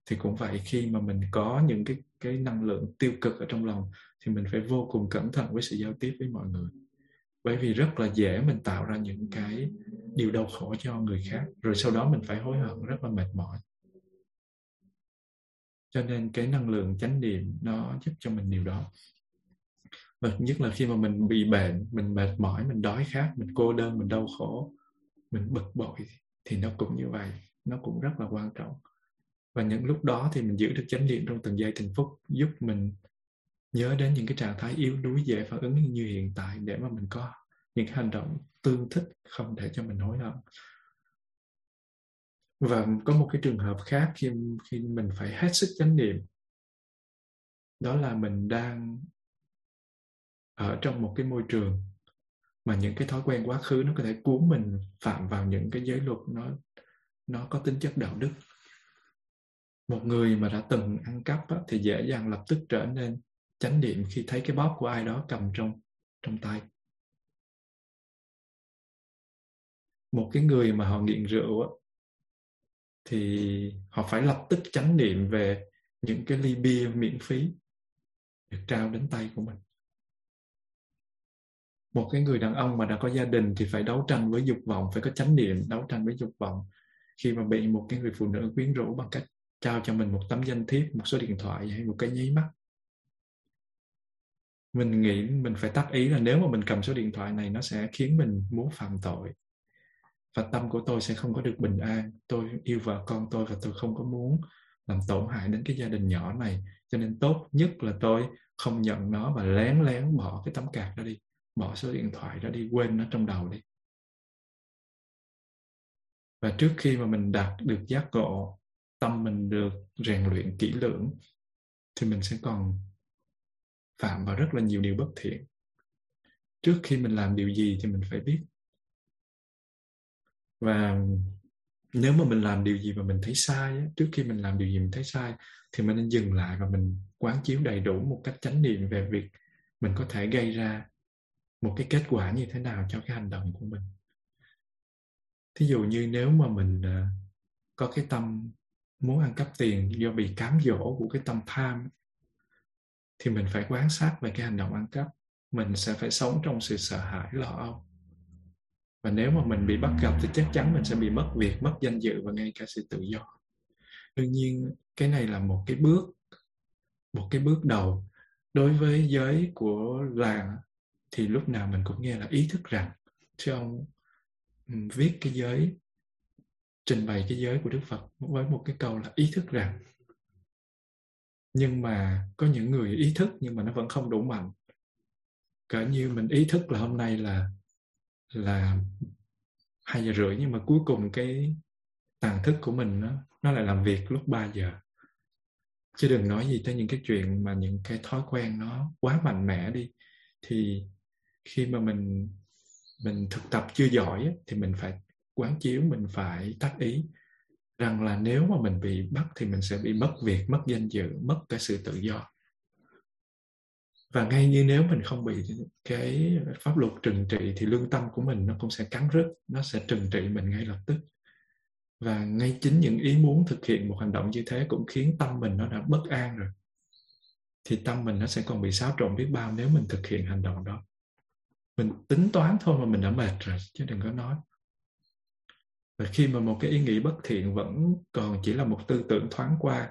Thì cũng vậy, khi mà mình có những cái cái năng lượng tiêu cực ở trong lòng thì mình phải vô cùng cẩn thận với sự giao tiếp với mọi người. Bởi vì rất là dễ mình tạo ra những cái điều đau khổ cho người khác, rồi sau đó mình phải hối hận, rất là mệt mỏi. Cho nên cái năng lượng chánh niệm nó giúp cho mình điều đó và nhất là khi mà mình bị bệnh, mình mệt mỏi, mình đói khát, mình cô đơn, mình đau khổ, mình bực bội thì nó cũng như vậy, nó cũng rất là quan trọng. Và những lúc đó thì mình giữ được chánh niệm trong từng giây từng phút, giúp mình nhớ đến những cái trạng thái yếu đuối, dễ phản ứng như hiện tại để mà mình có những hành động tương thích không để cho mình hối hận. Và có một cái trường hợp khác khi khi mình phải hết sức chánh niệm. Đó là mình đang ở trong một cái môi trường mà những cái thói quen quá khứ nó có thể cuốn mình phạm vào những cái giới luật nó nó có tính chất đạo đức. Một người mà đã từng ăn cắp á, thì dễ dàng lập tức trở nên chánh niệm khi thấy cái bóp của ai đó cầm trong trong tay. Một cái người mà họ nghiện rượu á, thì họ phải lập tức chánh niệm về những cái ly bia miễn phí được trao đến tay của mình một cái người đàn ông mà đã có gia đình thì phải đấu tranh với dục vọng, phải có chánh niệm, đấu tranh với dục vọng. Khi mà bị một cái người phụ nữ quyến rũ bằng cách trao cho mình một tấm danh thiếp, một số điện thoại hay một cái nháy mắt. Mình nghĩ mình phải tác ý là nếu mà mình cầm số điện thoại này, nó sẽ khiến mình muốn phạm tội. Và tâm của tôi sẽ không có được bình an. Tôi yêu vợ con tôi và tôi không có muốn làm tổn hại đến cái gia đình nhỏ này. Cho nên tốt nhất là tôi không nhận nó và lén lén bỏ cái tấm cạc đó đi bỏ số điện thoại đó đi, quên nó trong đầu đi. Và trước khi mà mình đạt được giác ngộ, tâm mình được rèn luyện kỹ lưỡng, thì mình sẽ còn phạm vào rất là nhiều điều bất thiện. Trước khi mình làm điều gì thì mình phải biết. Và nếu mà mình làm điều gì mà mình thấy sai trước khi mình làm điều gì mình thấy sai, thì mình nên dừng lại và mình quán chiếu đầy đủ một cách chánh niệm về việc mình có thể gây ra một cái kết quả như thế nào cho cái hành động của mình. Thí dụ như nếu mà mình à, có cái tâm muốn ăn cắp tiền do bị cám dỗ của cái tâm tham thì mình phải quan sát về cái hành động ăn cắp, mình sẽ phải sống trong sự sợ hãi, lo âu. Và nếu mà mình bị bắt gặp thì chắc chắn mình sẽ bị mất việc, mất danh dự và ngay cả sự tự do. Đương nhiên, cái này là một cái bước, một cái bước đầu đối với giới của làng thì lúc nào mình cũng nghe là ý thức rằng chứ ông viết cái giới, trình bày cái giới của Đức Phật với một cái câu là ý thức rằng. Nhưng mà có những người ý thức nhưng mà nó vẫn không đủ mạnh. Cỡ như mình ý thức là hôm nay là là hai giờ rưỡi nhưng mà cuối cùng cái tàn thức của mình nó nó lại làm việc lúc 3 giờ. Chứ đừng nói gì tới những cái chuyện mà những cái thói quen nó quá mạnh mẽ đi, thì khi mà mình mình thực tập chưa giỏi thì mình phải quán chiếu, mình phải tác ý rằng là nếu mà mình bị bắt thì mình sẽ bị mất việc, mất danh dự, mất cái sự tự do. Và ngay như nếu mình không bị cái pháp luật trừng trị thì lương tâm của mình nó cũng sẽ cắn rứt, nó sẽ trừng trị mình ngay lập tức. Và ngay chính những ý muốn thực hiện một hành động như thế cũng khiến tâm mình nó đã bất an rồi. Thì tâm mình nó sẽ còn bị xáo trộn biết bao nếu mình thực hiện hành động đó mình tính toán thôi mà mình đã mệt rồi, chứ đừng có nói. Và khi mà một cái ý nghĩ bất thiện vẫn còn chỉ là một tư tưởng thoáng qua,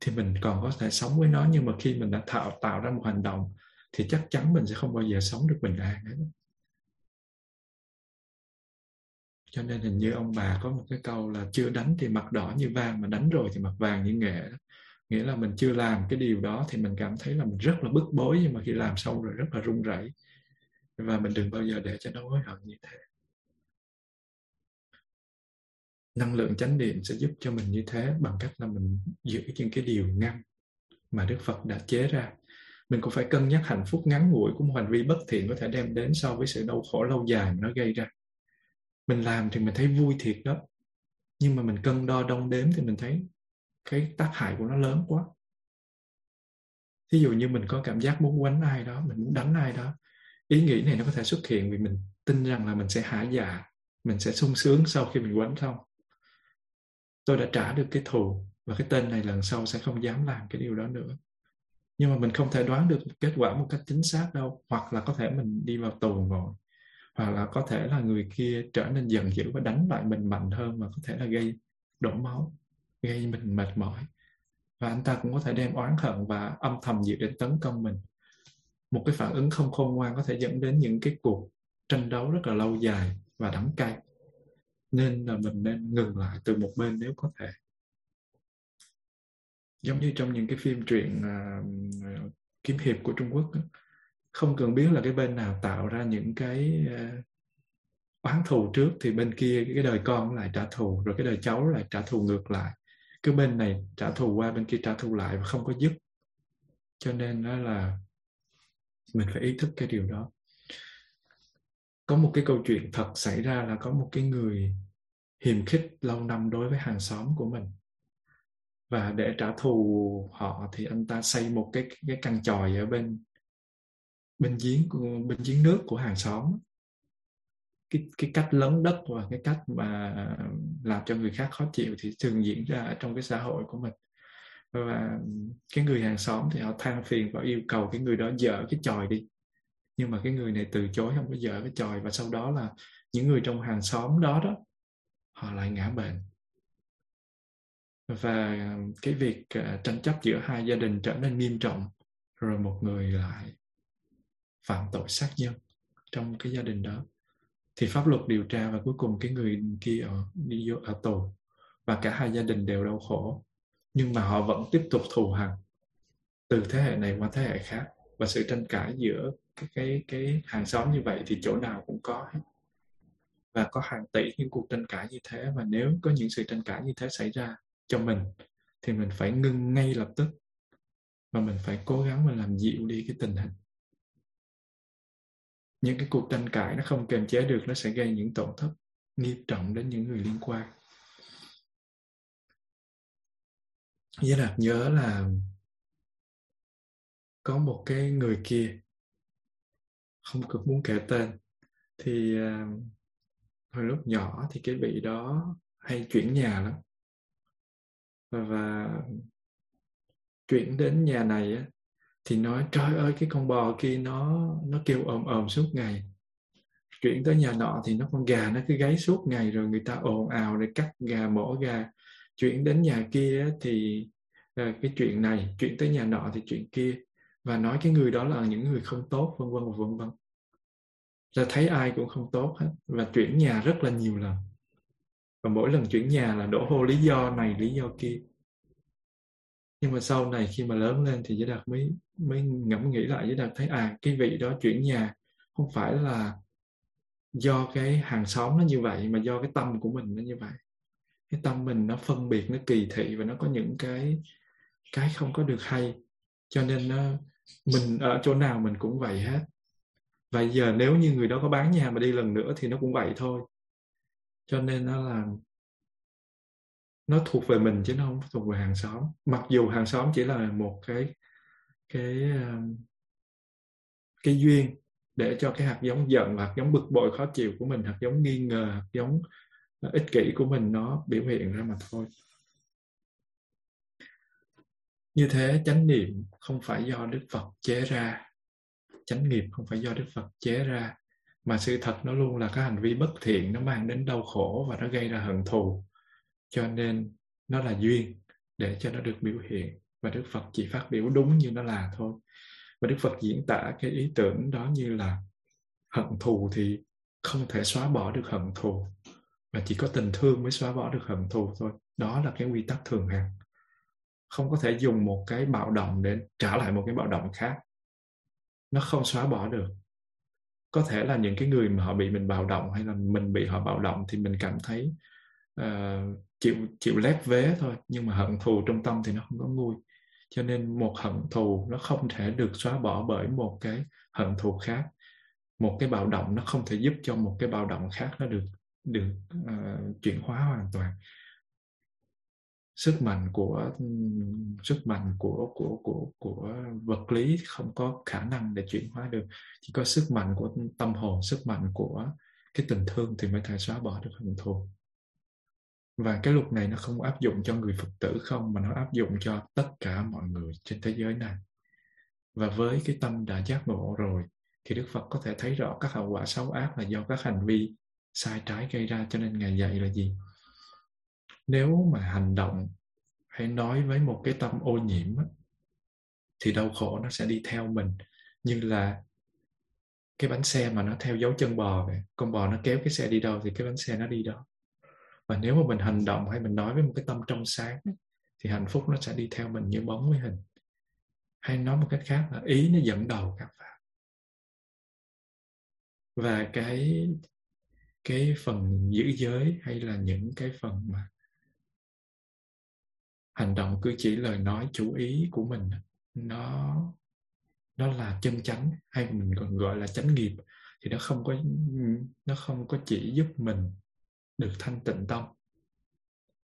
thì mình còn có thể sống với nó. Nhưng mà khi mình đã tạo tạo ra một hành động, thì chắc chắn mình sẽ không bao giờ sống được bình an hết. Cho nên hình như ông bà có một cái câu là chưa đánh thì mặt đỏ như vàng, mà đánh rồi thì mặt vàng như nghệ. Nghĩa là mình chưa làm cái điều đó thì mình cảm thấy là mình rất là bức bối, nhưng mà khi làm xong rồi rất là run rẩy và mình đừng bao giờ để cho nó hối hận như thế. Năng lượng chánh niệm sẽ giúp cho mình như thế bằng cách là mình giữ những cái điều ngăn mà Đức Phật đã chế ra. Mình cũng phải cân nhắc hạnh phúc ngắn ngủi của một hành vi bất thiện có thể đem đến so với sự đau khổ lâu dài mà nó gây ra. Mình làm thì mình thấy vui thiệt đó. Nhưng mà mình cân đo đong đếm thì mình thấy cái tác hại của nó lớn quá. Ví dụ như mình có cảm giác muốn quánh ai đó, mình muốn đánh ai đó ý nghĩ này nó có thể xuất hiện vì mình tin rằng là mình sẽ hả dạ mình sẽ sung sướng sau khi mình quánh xong. Tôi đã trả được cái thù và cái tên này lần sau sẽ không dám làm cái điều đó nữa. Nhưng mà mình không thể đoán được kết quả một cách chính xác đâu, hoặc là có thể mình đi vào tù ngồi, hoặc là có thể là người kia trở nên giận dữ và đánh lại mình mạnh hơn mà có thể là gây đổ máu, gây mình mệt mỏi. Và anh ta cũng có thể đem oán hận và âm thầm dự định tấn công mình một cái phản ứng không khôn ngoan có thể dẫn đến những cái cuộc tranh đấu rất là lâu dài và đắng cay. Nên là mình nên ngừng lại từ một bên nếu có thể. Giống như trong những cái phim truyện uh, kiếm hiệp của Trung Quốc không cần biết là cái bên nào tạo ra những cái uh, oán thù trước thì bên kia cái đời con lại trả thù rồi cái đời cháu lại trả thù ngược lại. Cứ bên này trả thù qua bên kia trả thù lại và không có dứt cho nên đó là mình phải ý thức cái điều đó. Có một cái câu chuyện thật xảy ra là có một cái người hiềm khích lâu năm đối với hàng xóm của mình. Và để trả thù họ thì anh ta xây một cái cái căn tròi ở bên bên giếng bên giếng nước của hàng xóm. Cái cái cách lấn đất và cái cách mà làm cho người khác khó chịu thì thường diễn ra ở trong cái xã hội của mình và cái người hàng xóm thì họ than phiền và yêu cầu cái người đó dỡ cái chòi đi. Nhưng mà cái người này từ chối không có dỡ cái chòi và sau đó là những người trong hàng xóm đó đó họ lại ngã bệnh. Và cái việc à, tranh chấp giữa hai gia đình trở nên nghiêm trọng rồi một người lại phạm tội sát nhân trong cái gia đình đó. Thì pháp luật điều tra và cuối cùng cái người kia ở, đi vô ở tù và cả hai gia đình đều đau khổ nhưng mà họ vẫn tiếp tục thù hằn từ thế hệ này qua thế hệ khác. Và sự tranh cãi giữa cái cái cái hàng xóm như vậy thì chỗ nào cũng có hết. Và có hàng tỷ những cuộc tranh cãi như thế. Và nếu có những sự tranh cãi như thế xảy ra cho mình, thì mình phải ngưng ngay lập tức. Và mình phải cố gắng mà làm dịu đi cái tình hình. Những cái cuộc tranh cãi nó không kiềm chế được, nó sẽ gây những tổn thất nghiêm trọng đến những người liên quan. Với đạt nhớ là có một cái người kia không cực muốn kể tên. Thì uh, hồi lúc nhỏ thì cái vị đó hay chuyển nhà lắm. Và, và chuyển đến nhà này á, thì nói trời ơi cái con bò kia nó nó kêu ồm ồm suốt ngày. Chuyển tới nhà nọ thì nó con gà nó cứ gáy suốt ngày rồi người ta ồn ào để cắt gà mổ gà chuyển đến nhà kia thì uh, cái chuyện này chuyển tới nhà nọ thì chuyện kia. Và nói cái người đó là những người không tốt vân vân và vân vân. Ra thấy ai cũng không tốt hết. Và chuyển nhà rất là nhiều lần. Và mỗi lần chuyển nhà là đổ hô lý do này lý do kia. Nhưng mà sau này khi mà lớn lên thì giới đạt mới mới ngẫm nghĩ lại. Giới đạt thấy à cái vị đó chuyển nhà không phải là do cái hàng xóm nó như vậy mà do cái tâm của mình nó như vậy cái tâm mình nó phân biệt nó kỳ thị và nó có những cái cái không có được hay. Cho nên nó, mình ở chỗ nào mình cũng vậy hết. Và giờ nếu như người đó có bán nhà mà đi lần nữa thì nó cũng vậy thôi. Cho nên nó là nó thuộc về mình chứ nó không thuộc về hàng xóm. Mặc dù hàng xóm chỉ là một cái cái um, cái duyên để cho cái hạt giống giận hạt giống bực bội khó chịu của mình hạt giống nghi ngờ hạt giống ích kỷ của mình nó biểu hiện ra mà thôi. Như thế chánh niệm không phải do đức phật chế ra. Chánh nghiệp không phải do đức phật chế ra. Mà sự thật nó luôn là cái hành vi bất thiện, nó mang đến đau khổ và nó gây ra hận thù. Cho nên nó là duyên để cho nó được biểu hiện. Và đức phật chỉ phát biểu đúng như nó là thôi. Và đức phật diễn tả cái ý tưởng đó như là hận thù thì không thể xóa bỏ được hận thù và chỉ có tình thương mới xóa bỏ được hận thù thôi. Đó là cái quy tắc thường hằng. Không có thể dùng một cái bạo động để trả lại một cái bạo động khác. Nó không xóa bỏ được. Có thể là những cái người mà họ bị mình bạo động hay là mình bị họ bạo động thì mình cảm thấy uh, chịu chịu lép vế thôi nhưng mà hận thù trong tâm thì nó không có nguôi. Cho nên một hận thù nó không thể được xóa bỏ bởi một cái hận thù khác. Một cái bạo động nó không thể giúp cho một cái bạo động khác nó được được uh, chuyển hóa hoàn toàn. Sức mạnh của sức mạnh của của của của vật lý không có khả năng để chuyển hóa được. Chỉ có sức mạnh của tâm hồn sức mạnh của cái tình thương thì mới thể xóa bỏ được hận thù. Và cái luật này nó không áp dụng cho người phật tử không mà nó áp dụng cho tất cả mọi người trên thế giới này. Và với cái tâm đã giác ngộ rồi thì đức phật có thể thấy rõ các hậu quả xấu ác là do các hành vi sai trái gây ra cho nên ngài dạy là gì? Nếu mà hành động hay nói với một cái tâm ô nhiễm thì đau khổ nó sẽ đi theo mình. Như là cái bánh xe mà nó theo dấu chân bò vậy con bò nó kéo cái xe đi đâu thì cái bánh xe nó đi đó. Và nếu mà mình hành động hay mình nói với một cái tâm trong sáng thì hạnh phúc nó sẽ đi theo mình như bóng với hình. Hay nói một cách khác là ý nó dẫn đầu các bạn và cái cái phần giữ giới hay là những cái phần mà hành động cử chỉ, lời nói chủ ý của mình nó nó là chân chánh hay mình còn gọi là chánh nghiệp thì nó không có, nó không có chỉ giúp mình được thanh tịnh tâm,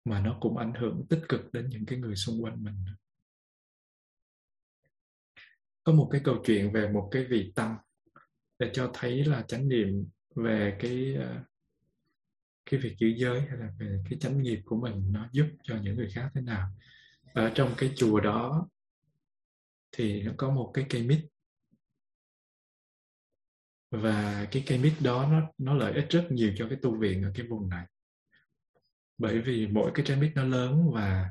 mà nó cũng ảnh hưởng tích cực đến những cái người xung quanh mình. Có một cái câu chuyện về một cái vị tăng để cho thấy là chánh niệm về cái ờ, cái việc giữ giới hay là về cái chánh nghiệp của mình nó giúp cho những người khác thế nào. Ở trong cái chùa đó thì nó có một cái cây mít. Và cái cây mít đó nó nó lợi ích rất nhiều cho cái tu viện ở cái vùng này. Bởi vì mỗi cái trái mít nó lớn và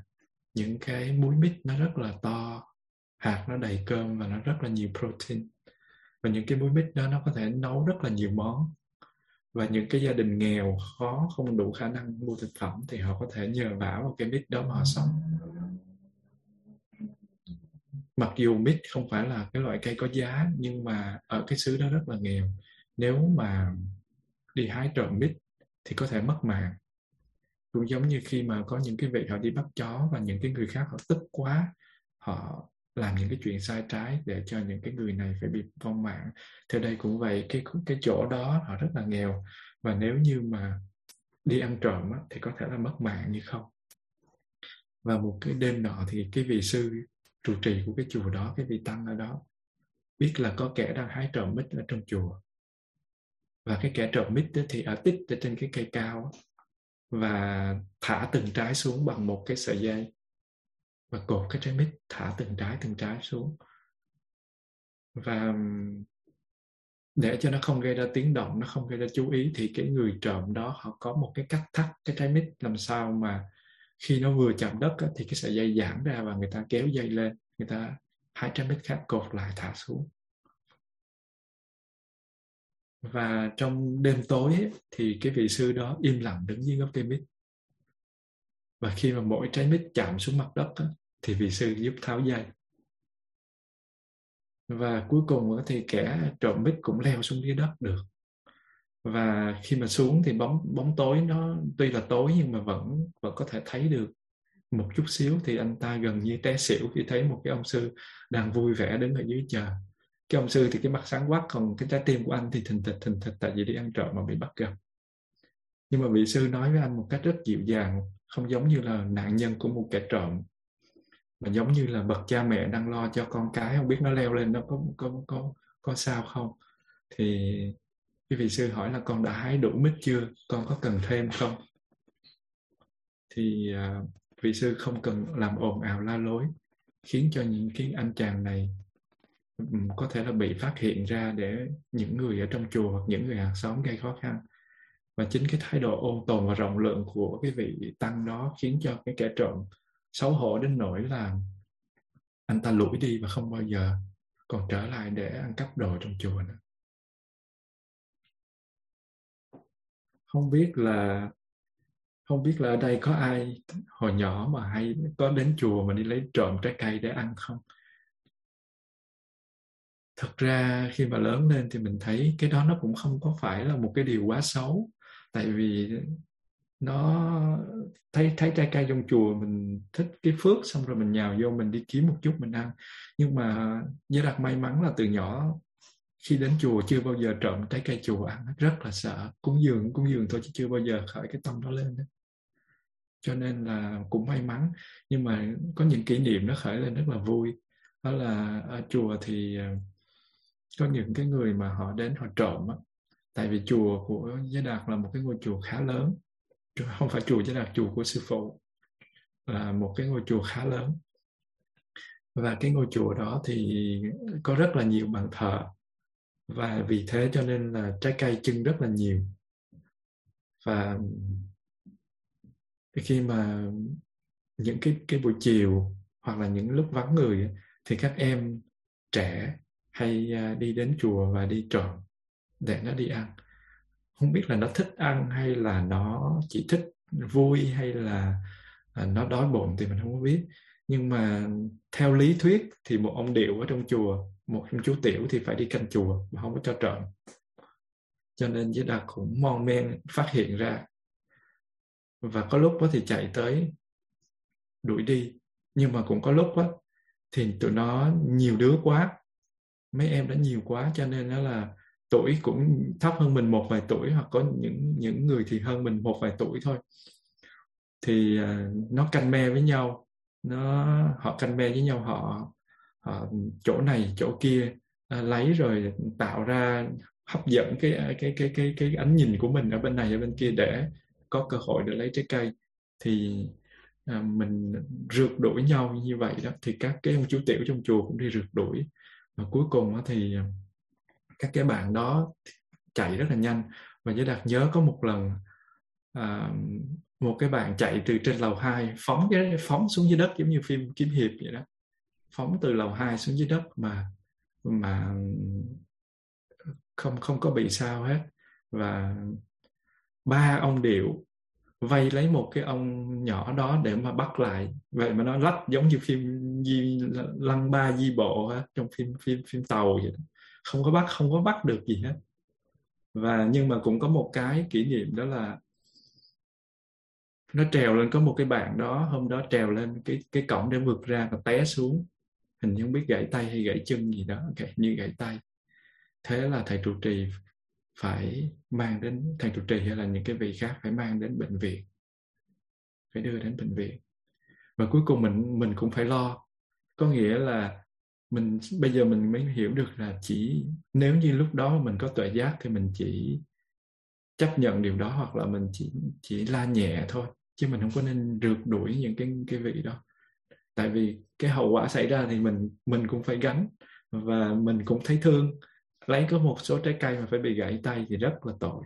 những cái múi mít nó rất là to, hạt nó đầy cơm và nó rất là nhiều protein. Và những cái múi mít đó nó có thể nấu rất là nhiều món và những cái gia đình nghèo khó không đủ khả năng mua thực phẩm thì họ có thể nhờ vả vào cái mít đó mà họ sống. Mặc dù mít không phải là cái loại cây có giá, nhưng mà ở cái xứ đó rất là nghèo. Nếu mà đi hái trộm mít thì có thể mất mạng. Cũng giống như khi mà có những cái vị họ đi bắt chó và những cái người khác họ tức quá, họ làm những cái chuyện sai trái để cho những cái người này phải bị vong mạng. Theo đây cũng vậy cái cái chỗ đó họ rất là nghèo. Và nếu như mà đi ăn trộm á, thì có thể là mất mạng như không. Và một cái đêm nọ thì cái vị sư trụ trì của cái chùa đó cái vị tăng ở đó biết là có kẻ đang hái trộm mít ở trong chùa. Và cái kẻ trộm mít thì ở tích ở trên cái cây cao và thả từng trái xuống bằng một cái sợi dây và cột cái trái mít, thả từng trái từng trái xuống. Và để cho nó không gây ra tiếng động, nó không gây ra chú ý, thì cái người trộm đó họ có một cái cách thắt cái trái mít làm sao mà khi nó vừa chạm đất thì cái sợi dây giãn ra và người ta kéo dây lên, người ta, hai trái mít khác cột lại thả xuống. Và trong đêm tối thì cái vị sư đó im lặng đứng dưới gốc cây mít và khi mà mỗi trái mít chạm xuống mặt đất thì vị sư giúp tháo dây. Và cuối cùng thì kẻ trộm mít cũng leo xuống dưới đất được. Và khi mà xuống thì bóng bóng tối nó, tuy là tối nhưng mà vẫn vẫn có thể thấy được. Một chút xíu thì anh ta gần như té xỉu khi thấy một cái ông sư đang vui vẻ đứng ở dưới chờ. Cái ông sư thì cái mặt sáng quắc, còn cái trái tim của anh thì thình thịch thình thịch tại vì đi ăn trộm mà bị bắt gặp. Nhưng mà vị sư nói với anh một cách rất dịu dàng không giống như là nạn nhân của một kẻ trộm mà giống như là bậc cha mẹ đang lo cho con cái không biết nó leo lên nó có có có có sao không? Thì quý vị sư hỏi là con đã hái đủ mít chưa? Con có cần thêm không? Thì uh, vị sư không cần làm ồn ào la lối khiến cho những cái anh chàng này ừ, có thể là bị phát hiện ra để những người ở trong chùa hoặc những người hàng xóm gây khó khăn và chính cái thái độ ôn tồn và rộng lượng của cái vị tăng đó khiến cho cái kẻ trộm xấu hổ đến nỗi là anh ta lủi đi và không bao giờ còn trở lại để ăn cắp đồ trong chùa nữa. Không biết là, không biết là ở đây có ai hồi nhỏ mà hay có đến chùa mà đi lấy trộm trái cây để ăn không? Thật ra khi mà lớn lên thì mình thấy cái đó nó cũng không có phải là một cái điều quá xấu tại vì nó thấy thấy trái cây trong chùa mình thích cái phước, xong rồi mình nhào vô mình đi kiếm một chút mình ăn. Nhưng mà với đặt may mắn là từ nhỏ khi đến chùa chưa bao giờ trộm trái cây chùa ăn rất là sợ. Cúng dường cúng dường thôi chứ chưa bao giờ khởi cái tâm đó lên đó. cho nên là cũng may mắn. Nhưng mà có những kỷ niệm nó khởi lên rất là vui. Đó là ở chùa thì ờ, có những cái người mà họ đến họ trộm tại vì chùa của Giới Đạt là một cái ngôi chùa khá lớn. Không phải chùa Giới Đạt, chùa của sư phụ là một cái ngôi chùa khá lớn. Và cái ngôi chùa đó thì có rất là nhiều bàn thờ. Và vì thế cho nên là trái cây chưng rất là nhiều. Và khi mà những cái cái buổi chiều hoặc là những lúc vắng người thì các em trẻ hay à, đi đến chùa và đi trộm để nó đi ăn. Không biết là nó thích ăn hay là nó chỉ thích vui hay là à, nó đói bụng thì mình không có biết. Nhưng mà theo lý thuyết thì một ông điệu ở trong chùa, một ông chú tiểu thì phải đi canh chùa mà không có cho trộm. Cho nên với đạt cũng mon men phát hiện ra. Và có lúc đó thì chạy tới đuổi đi. Nhưng mà cũng có lúc đó thì tụi nó nhiều đứa quá. Mấy em đã nhiều quá cho nên nó là tuổi cũng thấp hơn mình một vài tuổi hoặc có những những người thì hơn mình một vài tuổi thôi. Thì uh, nó canh me với nhau nó họ canh me với nhau họ, họ chỗ này chỗ kia uh, lấy rồi tạo ra hấp dẫn cái cái cái cái cái ánh nhìn của mình ở bên này ở bên kia để có cơ hội để lấy trái cây. Thì à, mình rượt đuổi nhau như vậy đó thì các cái ông chú tiểu trong chùa cũng đi rượt đuổi. Và cuối cùng thì à, các cái bạn đó chạy rất là nhanh. Và giới đạt nhớ có một lần à, một cái bạn chạy từ trên lầu 2 phóng cái phóng xuống dưới đất giống như phim kiếm hiệp vậy đó. Phóng từ lầu 2 xuống dưới đất mà mà không không có bị sao hết. Và ba ông điệu vây lấy một cái ông nhỏ đó để mà bắt lại. Vậy mà nó lách giống như phim di lăng ba di bộ á, trong phim phim phim tàu vậy đó không có bắt, không có bắt được gì hết. Và nhưng mà cũng có một cái kỷ niệm đó là nó trèo lên, có một cái bạn đó, hôm đó trèo lên cái cái cổng để vượt ra và té xuống. Hình như không biết gãy tay hay gãy chân gì đó, gãy, như gãy tay. Thế là thầy trụ trì phải mang đến, thầy trụ trì hay là những cái vị khác phải mang đến bệnh viện, phải đưa đến bệnh viện. Và cuối cùng mình mình cũng phải lo. Có nghĩa là mình, bây giờ mình mới hiểu được là chỉ, nếu như lúc đó mình có tuệ giác thì mình chỉ chấp nhận điều đó hoặc là mình chỉ chỉ la nhẹ thôi, chứ mình không có nên rượt đuổi những cái cái vị đó. Tại vì cái hậu quả xảy ra thì mình mình cũng phải gánh và mình cũng thấy thương. Lấy có một số trái cây mà phải bị gãy tay thì rất là tội.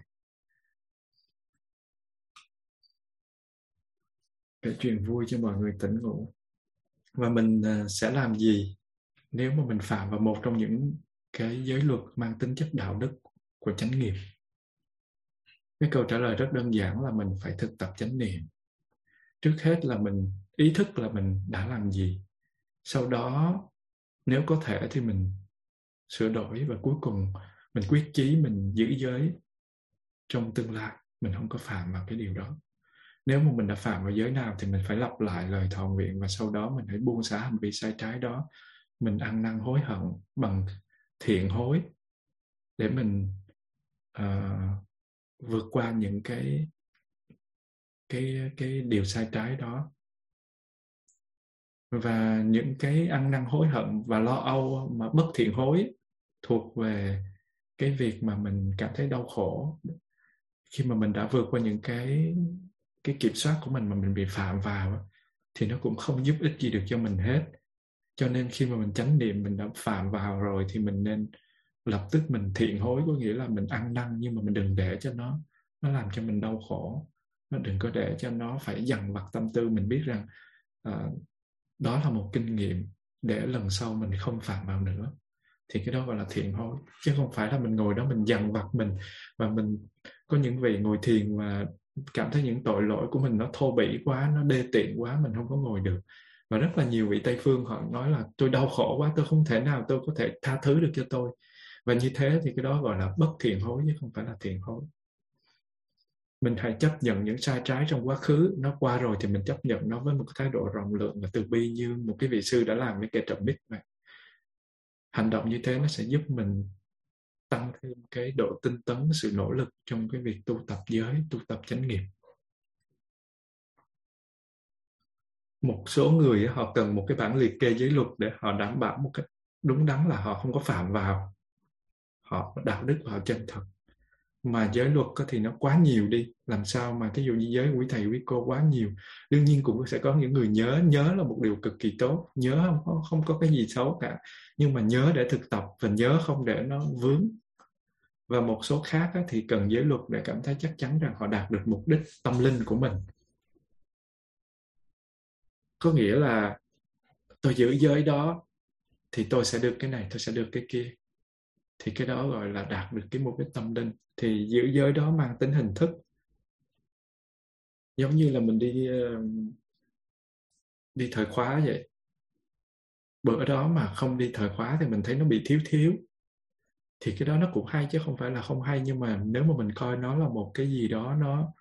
Kể chuyện vui cho mọi người tỉnh ngủ. Và mình à, sẽ làm gì? Nếu mà mình phạm vào một trong những cái giới luật mang tính chất đạo đức của chánh nghiệp, cái câu trả lời rất đơn giản là mình phải thực tập chánh niệm. Trước hết là mình ý thức là mình đã làm gì. Sau đó, nếu có thể thì mình sửa đổi và cuối cùng mình quyết chí mình giữ giới trong tương lai, mình không có phạm vào cái điều đó. Nếu mà mình đã phạm vào giới nào thì mình phải lặp lại lời thọ nguyện và sau đó mình hãy buông xả hành vi sai trái đó mình ăn năn hối hận bằng thiện hối để mình uh, vượt qua những cái cái cái điều sai trái đó. Và những cái ăn năn hối hận và lo âu mà bất thiện hối thuộc về cái việc mà mình cảm thấy đau khổ khi mà mình đã vượt qua những cái cái kiểm soát của mình mà mình bị phạm vào thì nó cũng không giúp ích gì được cho mình hết cho nên khi mà mình chánh niệm mình đã phạm vào rồi thì mình nên lập tức mình thiện hối có nghĩa là mình ăn năn nhưng mà mình đừng để cho nó nó làm cho mình đau khổ. Nó đừng có để cho nó phải dằn vặt tâm tư. Mình biết rằng uh, đó là một kinh nghiệm để lần sau mình không phạm vào nữa. Thì cái đó gọi là thiện hối. Chứ không phải là mình ngồi đó mình dằn vặt mình và mình có những vị ngồi thiền và cảm thấy những tội lỗi của mình nó thô bỉ quá nó đê tiện quá mình không có ngồi được và rất là nhiều vị tây phương họ nói là, tôi đau khổ quá, tôi không thể nào tôi có thể tha thứ được cho tôi. Và như thế thì cái đó gọi là bất thiện hối, chứ không phải là thiện hối. Mình hãy chấp nhận những sai trái trong quá khứ, nó qua rồi thì mình chấp nhận nó với một cái thái độ rộng lượng và từ bi như một cái vị sư đã làm với kẻ trầm bích vậy. Hành động như thế nó sẽ giúp mình tăng thêm cái độ tinh tấn, sự nỗ lực trong cái việc tu tập giới, tu tập chánh nghiệp. Một số người họ cần một cái bản liệt kê giới luật để họ đảm bảo một cách đúng đắn là họ không có phạm vào. Họ đạo đức họ chân thật. Mà giới luật thì nó quá nhiều đi. Làm sao mà thí dụ như giới quý thầy quý cô quá nhiều đương nhiên cũng sẽ có những người nhớ nhớ là một điều cực kỳ tốt. Nhớ không có, không có cái gì xấu cả. Nhưng mà nhớ để thực tập và nhớ không để nó vướng. Và một số khác thì cần giới luật để cảm thấy chắc chắn rằng họ đạt được mục đích tâm linh của mình có nghĩa là tôi giữ giới đó thì tôi sẽ được cái này, tôi sẽ được cái kia. Thì cái đó gọi là đạt được cái mục đích tâm linh. Thì giữ giới đó mang tính hình thức. Giống như là mình đi đi thời khóa vậy. Bữa đó mà không đi thời khóa thì mình thấy nó bị thiếu thiếu. Thì cái đó nó cũng hay chứ không phải là không hay. Nhưng mà nếu mà mình coi nó là một cái gì đó nó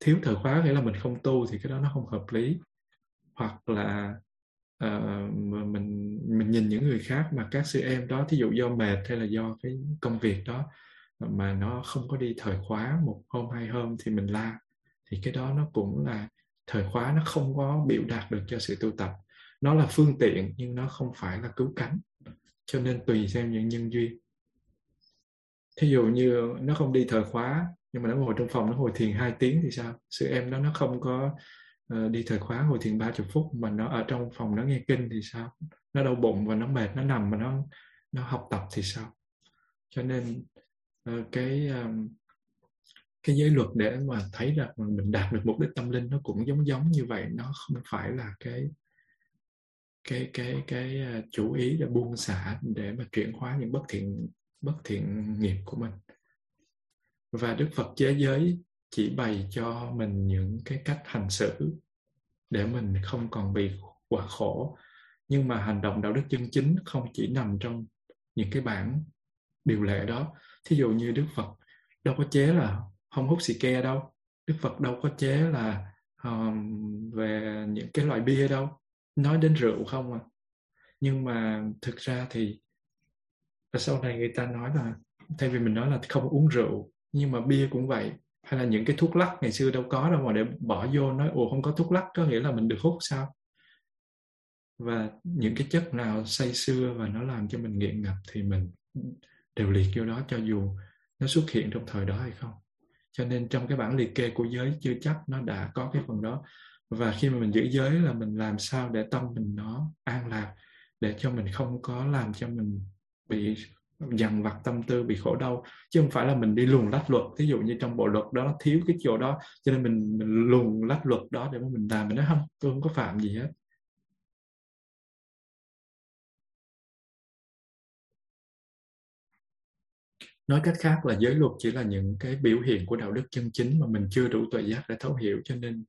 thiếu thời khóa, nghĩa là mình không tu thì cái đó nó không hợp lý hoặc là uh, mình mình nhìn những người khác mà các sư em đó thí dụ do mệt hay là do cái công việc đó ờ, mà nó không có đi thời khóa một hôm hai hôm thì mình la thì cái đó nó cũng là thời khóa nó không có biểu đạt được cho sự tu tập. Nó là phương tiện nhưng nó không phải là cứu cánh cho nên tùy xem những nhân duyên. Thí dụ như nó không đi thời khóa nhưng mà nó ngồi trong phòng nó ngồi thiền hai tiếng thì sao? Sự em đó nó không có uh, đi thời khóa ngồi thiền ba chục phút mà nó ở trong phòng nó nghe kinh thì sao? Nó đau bụng và nó mệt nó nằm mà nó nó học tập thì sao? Cho nên uh, cái um, cái giới luật để mà thấy rằng mình đạt được mục đích tâm linh nó cũng giống giống như vậy nó không phải là cái cái cái cái chủ ý là buông xả để mà chuyển hóa những bất thiện bất thiện nghiệp của mình. Và đức phật chế giới chỉ bày cho mình những cái cách hành xử để mình không còn bị quả khổ. Nhưng mà hành động đạo đức chân chính không chỉ nằm trong những cái bản điều lệ đó. Thí dụ như đức phật đâu có chế là không hút xì ke đâu. Đức phật đâu có chế là um, về những cái loại bia đâu. Nói đến rượu không à. Nhưng mà thực ra thì và sau này người ta nói là thay vì mình nói là không uống rượu nhưng mà bia cũng vậy hay là những cái thuốc lắc ngày xưa đâu có đâu mà để bỏ vô nói ồ không có thuốc lắc, có nghĩa là mình được hút sao? Và những cái chất nào say xưa và nó làm cho mình nghiện ngập thì mình đều liệt vô đó cho dù nó xuất hiện trong thời đó hay không. Cho nên trong cái bản liệt kê của giới chưa chắc nó đã có cái phần đó. Và khi mà mình giữ giới là mình làm sao để tâm mình nó an lạc, để cho mình không có làm cho mình bị dằn vặt tâm tư bị khổ đau chứ không phải là mình đi luồn lách luật. Ví dụ như trong bộ luật đó thiếu cái chỗ đó cho nên mình, mình luồn lách luật đó để mà mình làm. Mình nói không tôi không có phạm gì hết. Nói cách khác là giới luật chỉ là những cái biểu hiện của đạo đức chân chính mà mình chưa đủ tuệ giác để thấu hiểu. Cho nên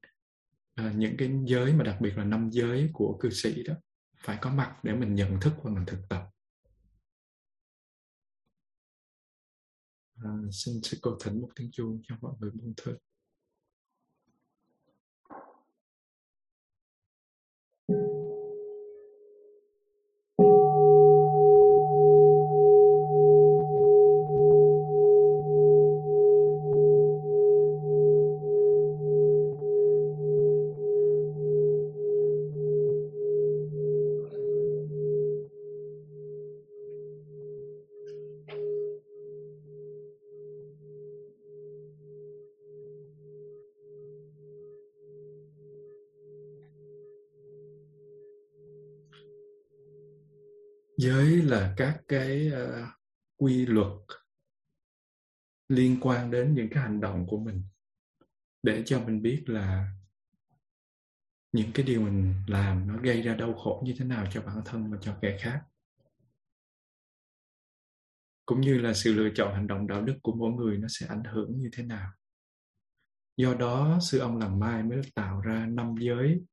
à, những cái giới mà đặc biệt là năm giới của cư sĩ đó phải có mặt để mình nhận thức và mình thực tập. À, xin sư cô thỉnh một tiếng chuông cho mọi người buông thư cái uh, quy luật liên quan đến những cái hành động của mình để cho mình biết là những cái điều mình làm nó gây ra đau khổ như thế nào cho bản thân và cho kẻ khác. Cũng như là sự lựa chọn hành động đạo đức của mỗi người nó sẽ ảnh hưởng như thế nào. Do đó sư ông làm mai mới tạo ra năm giới.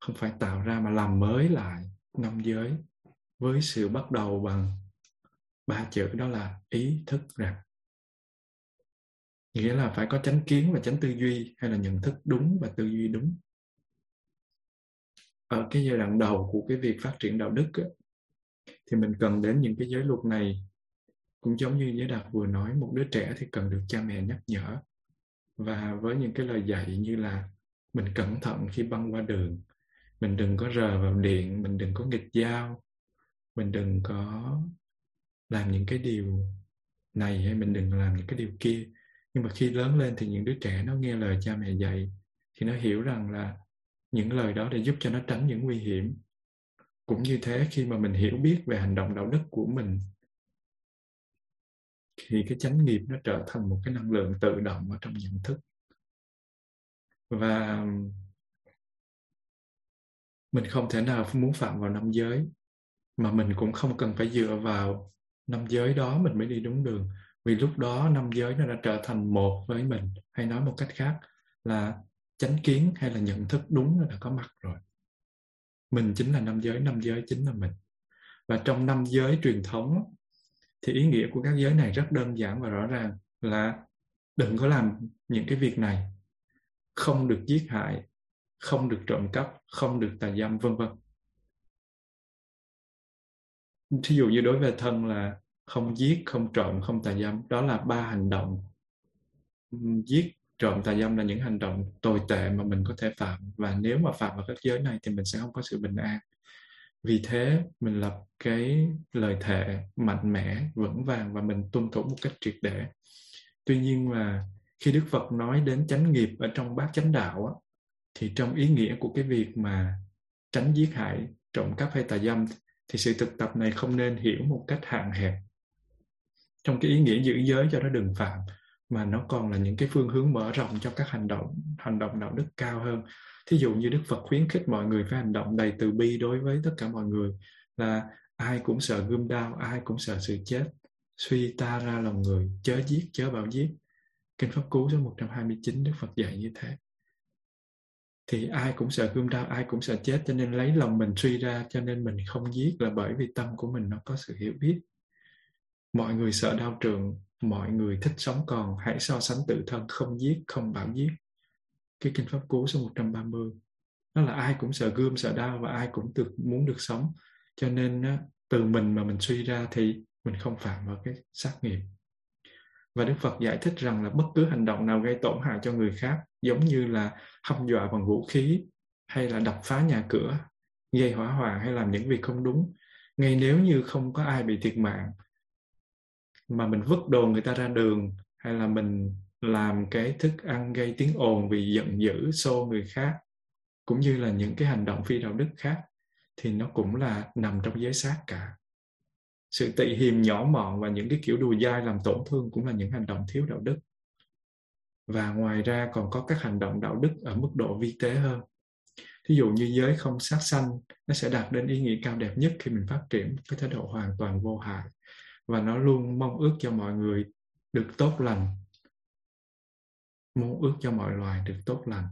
Không phải tạo ra mà làm mới lại năm giới với sự bắt đầu bằng ba chữ đó là ý thức rằng. Nghĩa là phải có chánh kiến và chánh tư duy hay là nhận thức đúng và tư duy đúng. Ở cái giai đoạn đầu của cái việc phát triển đạo đức ấy, thì mình cần đến những cái giới luật này. Cũng giống như giới đạt vừa nói một đứa trẻ thì cần được cha mẹ nhắc nhở. Và với những cái lời dạy như là mình cẩn thận khi băng qua đường mình đừng có rờ vào điện mình đừng có nghịch dao mình đừng có làm những cái điều này hay mình đừng làm những cái điều kia. Nhưng mà khi lớn lên thì những đứa trẻ nó nghe lời cha mẹ dạy thì nó hiểu rằng là những lời đó để giúp cho nó tránh những nguy hiểm. Cũng như thế, khi mà mình hiểu biết về hành động đạo đức của mình, thì cái chánh nghiệp nó trở thành một cái năng lượng tự động ở trong nhận thức. Và mình không thể nào muốn phạm vào năm giới mà mình cũng không cần phải dựa vào năm giới đó mình mới đi đúng đường. Vì lúc đó năm giới nó đã trở thành một với mình, hay nói một cách khác là chánh kiến hay là nhận thức đúng nó đã có mặt rồi. Mình chính là năm giới năm giới chính là mình. Và trong năm giới truyền thống thì ý nghĩa của các giới này rất đơn giản và rõ ràng là đừng có làm những cái việc này. Không được giết hại, không được trộm cắp, không được tà dâm, vân vân thí dụ như đối với thân là không giết không trộm không tà dâm đó là ba hành động. Giết trộm tà dâm là những hành động tồi tệ mà mình có thể phạm. Và nếu mà phạm vào các giới này thì mình sẽ không có sự bình an. Vì thế mình lập cái lời thệ mạnh mẽ vững vàng và mình tuân thủ một cách triệt để. Tuy nhiên mà khi đức phật nói đến chánh nghiệp ở trong bát chánh đạo á, thì trong ý nghĩa của cái việc mà tránh giết hại trộm cắp hay tà dâm thì sự thực tập này không nên hiểu một cách hạn hẹp. Trong cái ý nghĩa giữ giới cho nó đừng phạm, mà nó còn là những cái phương hướng mở rộng cho các hành động hành động đạo đức cao hơn. Thí dụ như đức phật khuyến khích mọi người phải hành động đầy từ bi đối với tất cả mọi người, là ai cũng sợ gươm đao, ai cũng sợ sự chết. Suy ta ra lòng người, chớ giết, chớ bảo giết. Kinh pháp cú số 129 đức phật dạy như thế thì ai cũng sợ gươm đau ai cũng sợ chết, cho nên lấy lòng mình suy ra, cho nên mình không giết là bởi vì tâm của mình nó có sự hiểu biết. Mọi người sợ đau trường, mọi người thích sống còn, hãy so sánh tự thân, không giết, không bảo giết. Cái kinh pháp cú số 130 nó là ai cũng sợ gươm, sợ đau và ai cũng được, muốn được sống. Cho nên từ mình mà mình suy ra thì mình không phạm vào cái sát nghiệp. Và Đức Phật giải thích rằng là bất cứ hành động nào gây tổn hại cho người khác giống như là hăm dọa bằng vũ khí, hay là đập phá nhà cửa, gây hỏa hoạn, hay làm những việc không đúng, ngay nếu như không có ai bị thiệt mạng. Mà mình vứt đồ người ta ra đường, hay là mình làm cái thức ăn gây tiếng ồn vì giận dữ xô người khác, cũng như là những cái hành động phi đạo đức khác, thì nó cũng là nằm trong giới sát cả. Sự tị hiềm nhỏ mọn và những cái kiểu đùa dai làm tổn thương cũng là những hành động thiếu đạo đức và ngoài ra còn có các hành động đạo đức ở mức độ vi tế hơn. Thí dụ như giới không sát sanh, nó sẽ đạt đến ý nghĩa cao đẹp nhất khi mình phát triển cái thái độ hoàn toàn vô hại. Và nó luôn mong ước cho mọi người được tốt lành. Mong ước cho mọi loài được tốt lành.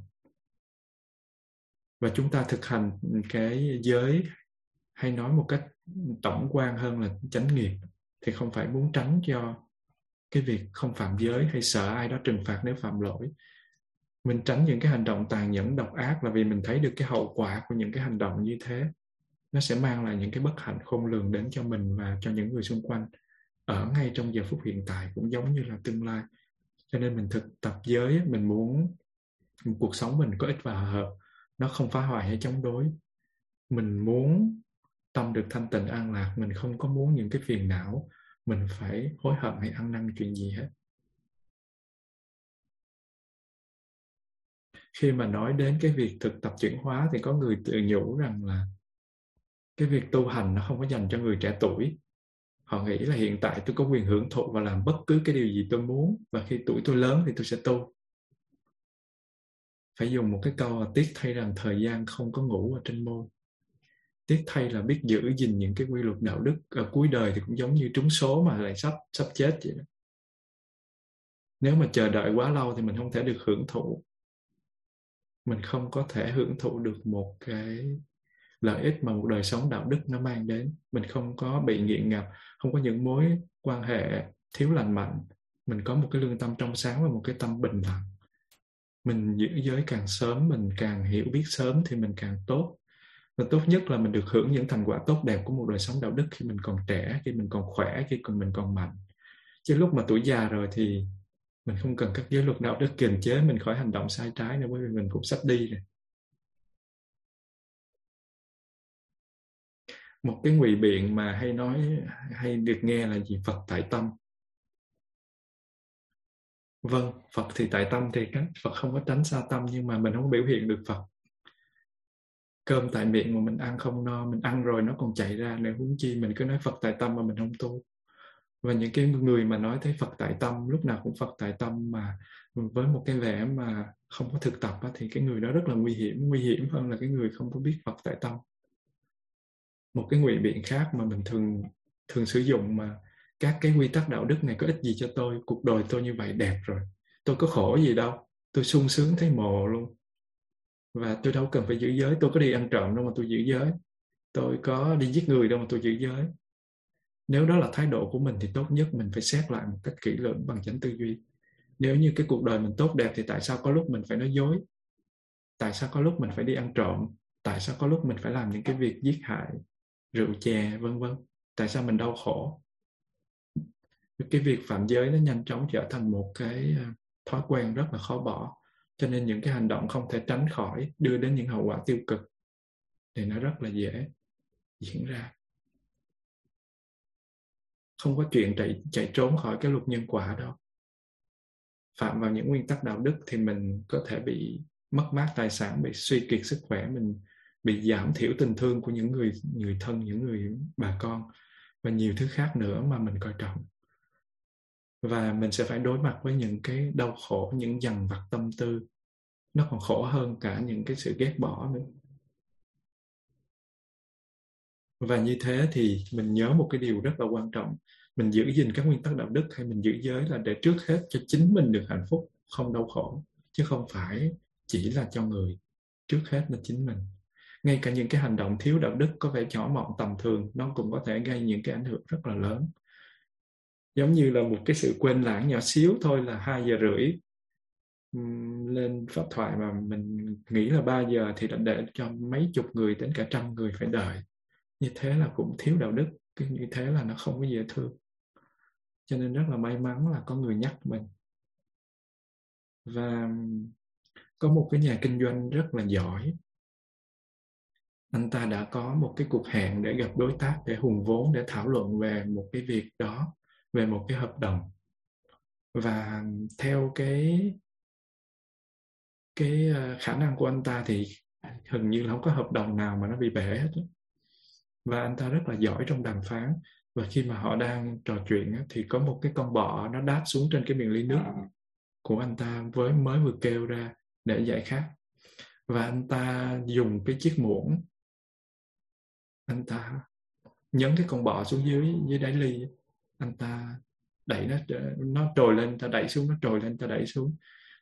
Và chúng ta thực hành cái giới hay nói một cách tổng quan hơn là chánh nghiệp thì không phải muốn tránh cho cái việc không phạm giới hay sợ ai đó trừng phạt nếu phạm lỗi. Mình tránh những cái hành động tàn nhẫn, độc ác là vì mình thấy được cái hậu quả của những cái hành động như thế. Nó sẽ mang lại những cái bất hạnh khôn lường đến cho mình và cho những người xung quanh. Ở ngay trong giờ phút hiện tại cũng giống như là tương lai. Cho nên mình thực tập giới, mình muốn cuộc sống mình có ích và hợp. Nó không phá hoại hay chống đối. Mình muốn tâm được thanh tịnh an lạc, mình không có muốn những cái phiền não mình phải hối hận hay ăn năn chuyện gì hết. Khi mà nói đến cái việc thực tập chuyển hóa thì có người tự nhủ rằng là cái việc tu hành nó không có dành cho người trẻ tuổi. Họ nghĩ là hiện tại tôi có quyền hưởng thụ và làm bất cứ cái điều gì tôi muốn và khi tuổi tôi lớn thì tôi sẽ tu. Phải dùng một cái câu là tiếc thay rằng thời gian không có ngủ ở trên môi tiếc thay là biết giữ gìn những cái quy luật đạo đức ở cuối đời thì cũng giống như trúng số mà lại sắp sắp chết vậy đó. Nếu mà chờ đợi quá lâu thì mình không thể được hưởng thụ. Mình không có thể hưởng thụ được một cái lợi ích mà một đời sống đạo đức nó mang đến. Mình không có bị nghiện ngập, không có những mối quan hệ thiếu lành mạnh. Mình có một cái lương tâm trong sáng và một cái tâm bình lặng mình giữ giới càng sớm, mình càng hiểu biết sớm thì mình càng tốt và tốt nhất là mình được hưởng những thành quả tốt đẹp của một đời sống đạo đức khi mình còn trẻ, khi mình còn khỏe, khi còn mình còn mạnh. Chứ lúc mà tuổi già rồi thì mình không cần các giới luật đạo đức kiềm chế mình khỏi hành động sai trái nữa, bởi vì mình cũng sắp đi rồi. Một cái ngụy biện mà hay nói, hay được nghe là gì? Phật tại tâm. Vâng Phật thì tại tâm thì các Phật không có tránh xa tâm, nhưng mà mình không biểu hiện được Phật cơm tại miệng mà mình ăn không no, mình ăn rồi nó còn chạy ra nữa, huống chi mình cứ nói Phật tại tâm mà mình không tu. Và những cái người mà nói thấy Phật tại tâm, lúc nào cũng Phật tại tâm mà với một cái vẻ mà không có thực tập thì cái người đó rất là nguy hiểm nguy hiểm hơn là cái người không có biết Phật tại tâm. Một cái ngụy biện khác mà mình thường thường sử dụng mà các cái quy tắc đạo đức này có ích gì cho tôi, cuộc đời tôi như vậy đẹp rồi, tôi có khổ gì đâu, tôi sung sướng thấy mồ luôn và tôi đâu cần phải giữ giới, tôi có đi ăn trộm đâu mà tôi giữ giới. Tôi có đi giết người đâu mà tôi giữ giới. Nếu đó là thái độ của mình thì tốt nhất mình phải xét lại một cách kỹ lưỡng bằng chánh tư duy. Nếu như cái cuộc đời mình tốt đẹp thì tại sao có lúc mình phải nói dối? Tại sao có lúc mình phải đi ăn trộm? Tại sao có lúc mình phải làm những cái việc giết hại, rượu chè, vân vân? Tại sao mình đau khổ? Cái việc phạm giới nó nhanh chóng trở thành một cái ờ, thói quen rất là khó bỏ cho nên những cái hành động không thể tránh khỏi đưa đến những hậu quả tiêu cực thì nó rất là dễ diễn ra. Không có chuyện chạy chạy trốn khỏi cái luật nhân quả đâu. Phạm vào những nguyên tắc đạo đức thì mình có thể bị mất mát tài sản, bị suy kiệt sức khỏe, mình bị giảm thiểu tình thương của những người người thân, những người bà con và nhiều thứ khác nữa mà mình coi trọng và mình sẽ phải đối mặt với những cái đau khổ, những dằn vặt tâm tư. Nó còn khổ hơn cả những cái sự ghét bỏ nữa. Và như thế thì mình nhớ một cái điều rất là quan trọng. Mình giữ gìn các nguyên tắc đạo đức hay mình giữ giới là để trước hết cho chính mình được hạnh phúc, không đau khổ. Chứ không phải chỉ là cho người. Trước hết là chính mình. Ngay cả những cái hành động thiếu đạo đức có vẻ nhỏ mọn tầm thường, nó cũng có thể gây những cái ảnh hưởng rất là lớn giống như là một cái sự quên lãng nhỏ xíu thôi là hai giờ rưỡi. Lên pháp thoại mà mình nghĩ là 3 giờ thì đã để cho mấy chục người đến cả trăm người phải đợi. Như thế là cũng thiếu đạo đức cái như thế là nó không có dễ thương. Cho nên rất là may mắn là có người nhắc mình. Và có một cái nhà kinh doanh rất là giỏi. Anh ta đã có một cái cuộc hẹn để gặp đối tác, để hùng vốn, để thảo luận về một cái việc đó về một cái hợp đồng. Và theo cái cái ờ, khả năng của anh ta thì hình như là không có hợp đồng nào mà nó bị bể hết và anh ta rất là giỏi trong đàm phán. Và khi mà họ đang trò chuyện thì có một cái con bọ nó đáp xuống trên cái miệng ly nước của anh ta với mới vừa kêu ra để giải khát. Và anh ta dùng cái chiếc muỗng. Anh ta nhấn cái con bọ xuống dưới dưới đáy ly anh ta đẩy nó nó trồi lên, ta đẩy xuống, nó trồi lên, ta đẩy xuống.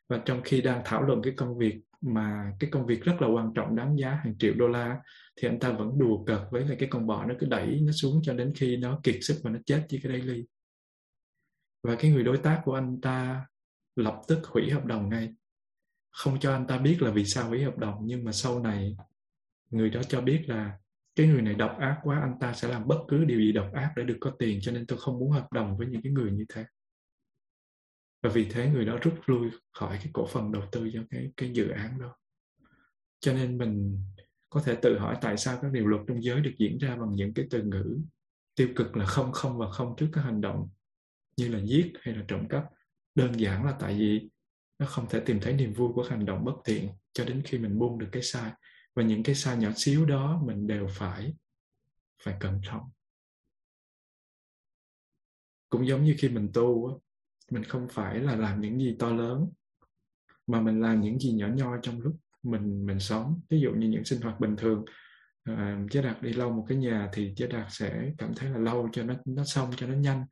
Và trong khi đang thảo luận cái công việc mà, cái công việc rất là quan trọng đáng giá, hàng triệu đô la, thì anh ta vẫn đùa cợt với lại cái con bò nó cứ đẩy nó xuống cho đến khi nó kiệt sức và nó chết với cái daily và cái người đối tác của anh ta lập tức hủy hợp đồng ngay. Không cho anh ta biết là vì sao hủy hợp đồng, nhưng mà sau này người đó cho biết là cái người này độc ác quá, anh ta sẽ làm bất cứ điều gì độc ác để được có tiền, cho nên tôi không muốn hợp đồng với những cái người như thế. Và vì thế người đó rút lui khỏi cái cổ phần đầu tư cho cái cái dự án đó. Cho nên mình có thể tự hỏi tại sao các điều luật trong giới được diễn ra bằng những cái từ ngữ tiêu cực là không không và không trước các hành động như là giết hay là trộm cắp. Đơn giản là tại vì nó không thể tìm thấy niềm vui của hành động bất thiện cho đến khi mình buông được cái sai và những cái sai nhỏ xíu đó mình đều phải phải cẩn trọng cũng giống như khi mình tu mình không phải là làm những gì to lớn mà mình làm những gì nhỏ nhoi trong lúc mình mình sống. Ví dụ như những sinh hoạt bình thường à, chế đạt đi lâu một cái nhà thì chế đạt sẽ cảm thấy là lâu cho nó nó xong cho nó nhanh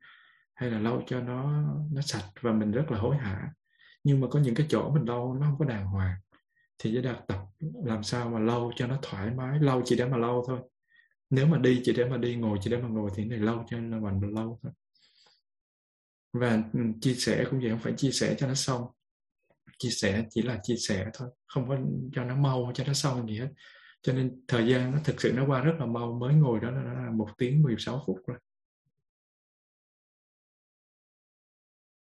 hay là lâu cho nó nó sạch và mình rất là hối hả. Nhưng mà có những cái chỗ mình lâu nó không có đàng hoàng thì chế đạt tập, làm sao mà lâu cho nó thoải mái. Lâu chỉ để mà lâu thôi. Nếu mà đi chỉ để mà đi, ngồi chỉ để mà ngồi thì này lâu cho nên là mình lâu thôi. Và ừ, chia sẻ cũng vậy, không phải chia sẻ cho nó xong. Chia sẻ chỉ là chia sẻ thôi, không có cho nó mau cho nó xong gì hết. Cho nên thời gian nó thực sự nó qua rất là mau, mới ngồi đó là một tiếng 16 phút rồi.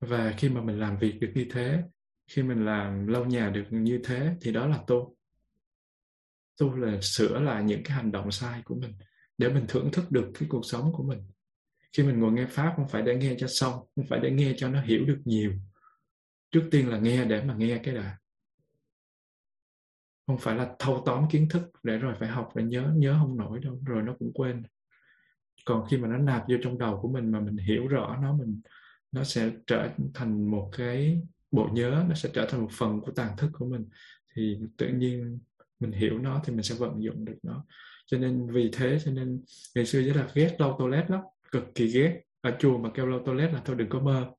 Và khi mà mình làm việc được như thế khi mình làm lâu nhà được như thế thì đó là tu tu là sửa lại những cái hành động sai của mình để mình thưởng thức được cái cuộc sống của mình. Khi mình ngồi nghe pháp không phải để nghe cho xong, không phải để nghe cho nó hiểu được nhiều. Trước tiên là nghe để mà nghe cái đã. Không phải là thâu tóm kiến thức để rồi phải học để nhớ nhớ không nổi đâu, rồi nó cũng quên. Còn khi mà nó nạp vô trong đầu của mình mà mình hiểu rõ nó, mình, nó sẽ trở thành một cái bộ nhớ nó sẽ trở thành một phần của tàn thức của mình. Thì tự nhiên mình hiểu nó thì mình sẽ vận dụng được nó. Cho nên vì thế cho nên ngày xưa rất là ghét lau toilet lắm, cực kỳ ghét. Ở chùa mà kêu lau toilet là thôi đừng có mơ.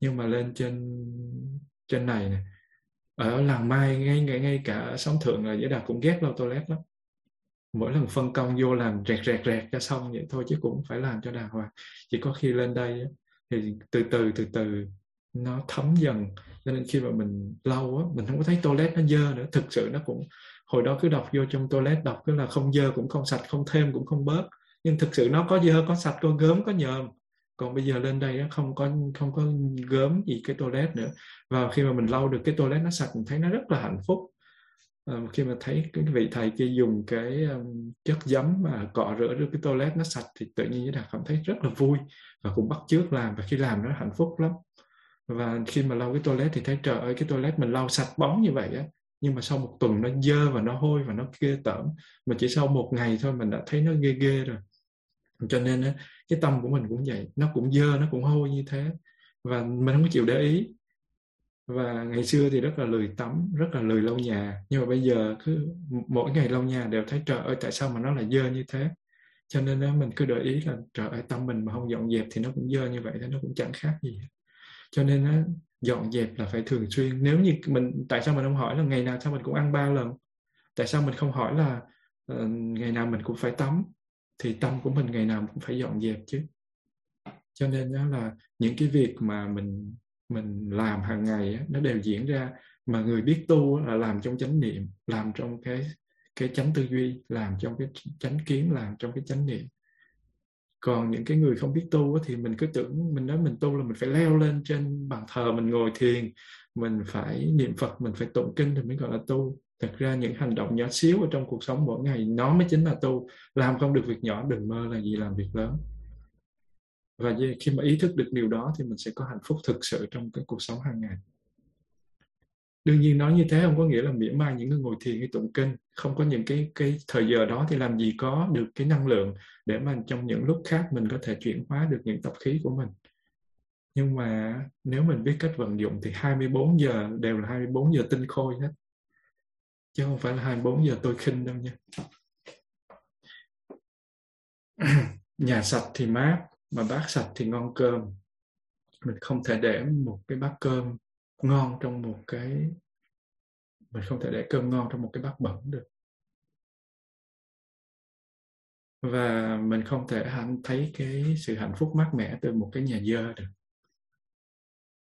Nhưng mà lên trên trên này này ở làng mai ngay ngay ngay cả ở sóng thượng là giới đạt cũng ghét lau toilet lắm. Mỗi lần phân công vô làm rẹt rẹt rẹt cho xong vậy thôi chứ cũng phải làm cho đàng hoàng. Chỉ có khi lên đây thì từ từ từ từ nó thấm dần. Cho nên khi mà mình lâu á mình không có thấy toilet nó dơ nữa. Thực sự nó cũng hồi đó cứ đọc vô trong toilet đọc cứ là không dơ cũng không sạch không thêm cũng không bớt. Nhưng thực sự nó có dơ có sạch có gớm có nhờm. Còn bây giờ lên đây nó không có không có gớm gì cái toilet nữa. Và khi mà mình lau được cái toilet nó sạch mình thấy nó rất là hạnh phúc. À, khi mà thấy cái vị thầy kia dùng cái um, chất giấm mà cọ rửa được cái toilet nó sạch thì tự nhiên là cảm thấy rất là vui và cũng bắt chước làm. Và khi làm nó hạnh phúc lắm và khi mà lau cái toilet thì thấy trời ơi cái toilet mình lau sạch bóng như vậy á. Nhưng mà sau một tuần nó dơ và nó hôi và nó ghê tởm. Mà chỉ sau một ngày thôi mình đã thấy nó ghê ghê rồi. Cho nên á, cái tâm của mình cũng vậy. Nó cũng dơ nó cũng hôi như thế. Và mình không có chịu để ý. Và ngày xưa thì rất là lười tắm rất là lười lau nhà. Nhưng mà bây giờ cứ mỗi ngày lau nhà đều thấy trời ơi tại sao mà nó lại dơ như thế? Cho nên á mình cứ để ý là trời ơi tâm mình mà không dọn dẹp thì nó cũng dơ như vậy thế nó cũng chẳng khác gì cho nên đó, dọn dẹp là phải thường xuyên. Nếu như mình tại sao mình không hỏi là ngày nào sao mình cũng ăn ba lần? Tại sao mình không hỏi là uh, ngày nào mình cũng phải tắm? Thì tâm của mình ngày nào cũng phải dọn dẹp chứ. Cho nên đó là những cái việc mà mình mình làm hàng ngày á, nó đều diễn ra mà người biết tu là làm trong chánh niệm làm trong cái cái chánh tư duy làm trong cái chánh kiến làm trong cái chánh niệm còn những cái người không biết tu thì mình cứ tưởng mình nói mình tu là mình phải leo lên trên bàn thờ, mình ngồi thiền, mình phải niệm phật, mình phải tụng kinh thì mới gọi là tu. Thật ra những hành động nhỏ xíu ở trong cuộc sống mỗi ngày nó mới chính là tu. Làm không được việc nhỏ, đừng mơ là gì làm việc lớn. Và khi mà ý thức được điều đó thì mình sẽ có hạnh phúc thực sự trong cái cuộc sống hàng ngày đương nhiên nói như thế không có nghĩa là mỉa mai những người ngồi thiền hay tụng kinh. Không có những cái cái thời giờ đó thì làm gì có được cái năng lượng để mà trong những lúc khác mình có thể chuyển hóa được những tập khí của mình. Nhưng mà nếu mình biết cách vận dụng thì 24 giờ đều là 24 giờ tinh khôi hết. Chứ không phải là 24 giờ tôi khinh đâu nha. Nhà sạch thì mát, mà bát sạch thì ngon cơm. Mình không thể để một cái bát cơm ngon trong một cái, mình không thể để cơm ngon trong một cái bát bẩn được. Và mình không thể hạnh thấy cái sự hạnh phúc mát mẻ từ một cái nhà dơ được.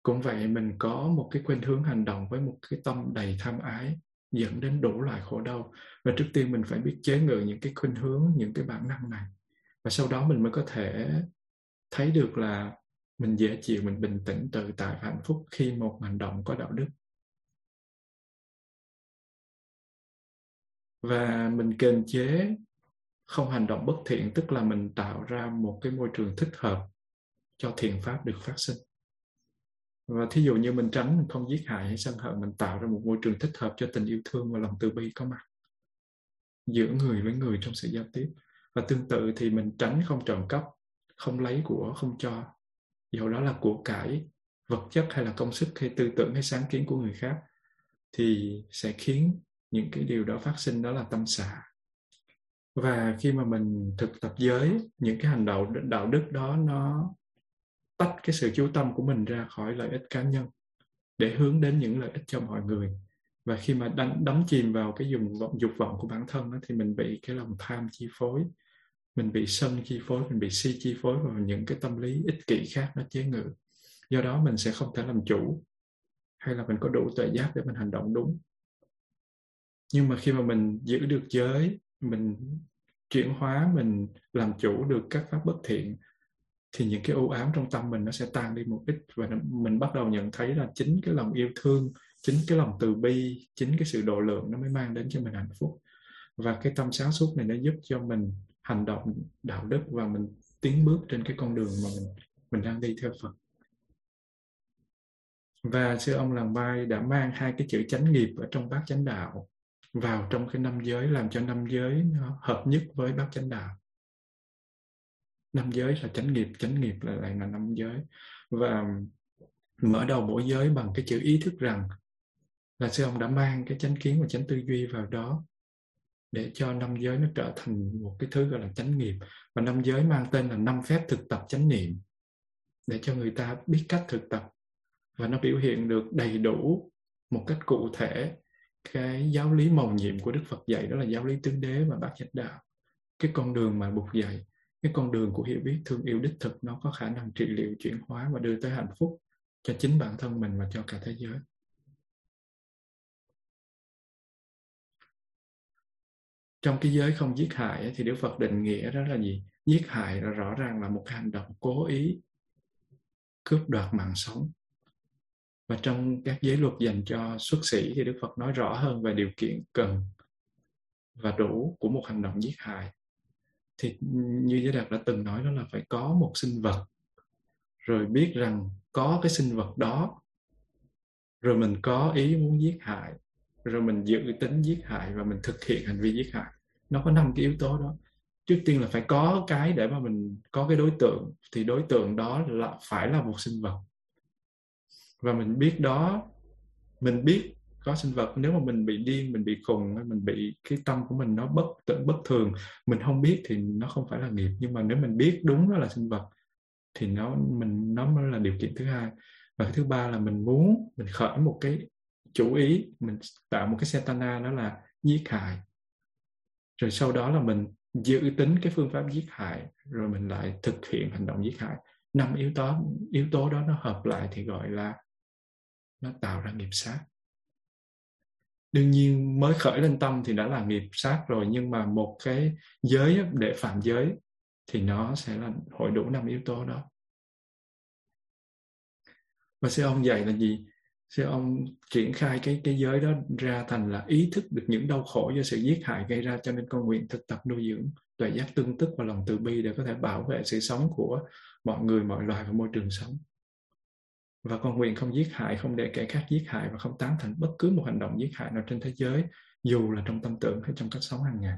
Cũng vậy mình có một cái khuynh hướng hành động với một cái tâm đầy tham ái, dẫn đến đủ loại khổ đau. Và trước tiên mình phải biết chế ngự những cái khuynh hướng, những cái bản năng này. Và sau đó mình mới có thể thấy được là mình dễ chịu, mình bình tĩnh, tự tại và hạnh phúc khi một hành động có đạo đức. Và mình kiềm chế không hành động bất thiện, tức là mình tạo ra một cái môi trường thích hợp cho thiện pháp được phát sinh. Và thí dụ như mình tránh, mình không giết hại hay sân hận, mình tạo ra một môi trường thích hợp cho tình yêu thương và lòng từ bi có mặt giữa người với người trong sự giao tiếp. Và tương tự thì mình tránh không trộm cắp, không lấy của, không cho dầu đó là của cải vật chất hay là công sức hay tư tưởng hay sáng kiến của người khác thì sẽ khiến những cái điều đó phát sinh đó là tâm xả. Và khi mà mình thực tập giới những cái hành động đạo đức đó nó tách cái sự chú tâm của mình ra khỏi lợi ích cá nhân để hướng đến những lợi ích cho mọi người. Và khi mà đánh đắm chìm vào cái dùng vọng dục vọng của bản thân đó, thì mình bị cái lòng tham chi phối mình bị sân chi phối, mình bị si chi phối và những cái tâm lý ích kỷ khác nó chế ngự. Do đó mình sẽ không thể làm chủ, hay là mình có đủ tuệ giác để mình hành động đúng. Nhưng mà khi mà mình giữ được giới, mình chuyển hóa, mình làm chủ được các pháp bất thiện, thì những cái u ám trong tâm mình nó sẽ tan đi một ít và mình bắt đầu nhận thấy là chính cái lòng yêu thương, chính cái lòng từ bi, chính cái sự độ lượng nó mới mang đến cho mình hạnh phúc. Và cái tâm sáng suốt này nó giúp cho mình hành động, đạo đức và mình tiến bước trên cái con đường mà mình mình đang đi theo Phật. Và sư ông làng mai đã mang hai cái chữ chánh nghiệp ở trong bát chánh đạo vào trong cái năm giới, làm cho năm giới nó hợp nhất với bát chánh đạo. Năm giới là chánh nghiệp chánh nghiệp là lại là năm giới. Và mở đầu mỗi giới bằng cái chữ ý thức rằng là sư ông đã mang cái chánh kiến và chánh tư duy vào đó để cho năm giới nó trở thành một cái thứ gọi là chánh nghiệp và năm giới mang tên là năm phép thực tập chánh niệm, để cho người ta biết cách thực tập. Và nó biểu hiện được đầy đủ một cách cụ thể cái giáo lý màu nhiệm của Đức Phật dạy, đó là giáo lý tứ đế và bát chánh đạo. Cái con đường mà Bụt dạy, cái con đường của hiểu biết thương yêu đích thực, nó có khả năng trị liệu, chuyển hóa và đưa tới hạnh phúc cho chính bản thân mình và cho cả thế giới. Trong cái giới không giết hại thì Đức Phật định nghĩa đó là gì? Giết hại là rõ ràng là một hành động cố ý cướp đoạt mạng sống. Và trong các giới luật dành cho xuất sĩ thì Đức Phật nói rõ hơn về điều kiện cần và đủ của một hành động giết hại. Thì như giới đạt đã từng nói đó là phải có một sinh vật, rồi biết rằng có cái sinh vật đó, rồi mình có ý muốn giết hại rồi mình giữ tính giết hại và mình thực hiện hành vi giết hại. Nó có năm cái yếu tố đó. Trước tiên là phải có cái để mà mình có cái đối tượng, thì đối tượng đó là, phải là một sinh vật. Và mình biết đó, mình biết có sinh vật, nếu mà mình bị điên, mình bị khùng, mình bị cái tâm của mình nó bất tự bất thường, mình không biết thì nó không phải là nghiệp. Nhưng mà nếu mình biết đúng nó là sinh vật, thì nó, mình, nó mới là điều kiện thứ hai. Và thứ ba là mình muốn, mình khởi một cái chủ ý mình tạo một cái setana đó là giết hại. Rồi sau đó là mình dự tính cái phương pháp giết hại, rồi mình lại thực hiện hành động giết hại. Năm yếu tố yếu tố đó nó hợp lại thì gọi là nó tạo ra nghiệp sát. Đương nhiên mới khởi lên tâm thì đã là nghiệp sát rồi, nhưng mà một cái giới để phạm giới thì nó sẽ là hội đủ năm yếu tố đó. Và sư ông dạy là gì? Sư ông triển khai cái cái giới đó ra thành là ý thức được những đau khổ do sự giết hại gây ra, cho nên con nguyện thực tập nuôi dưỡng tuệ giác tương tức và lòng từ bi để có thể bảo vệ sự sống của mọi người, mọi loài và môi trường sống. Và con nguyện không giết hại, không để kẻ khác giết hại và không tán thành bất cứ một hành động giết hại nào trên thế giới, dù là trong tâm tưởng hay trong cách sống hàng ngày.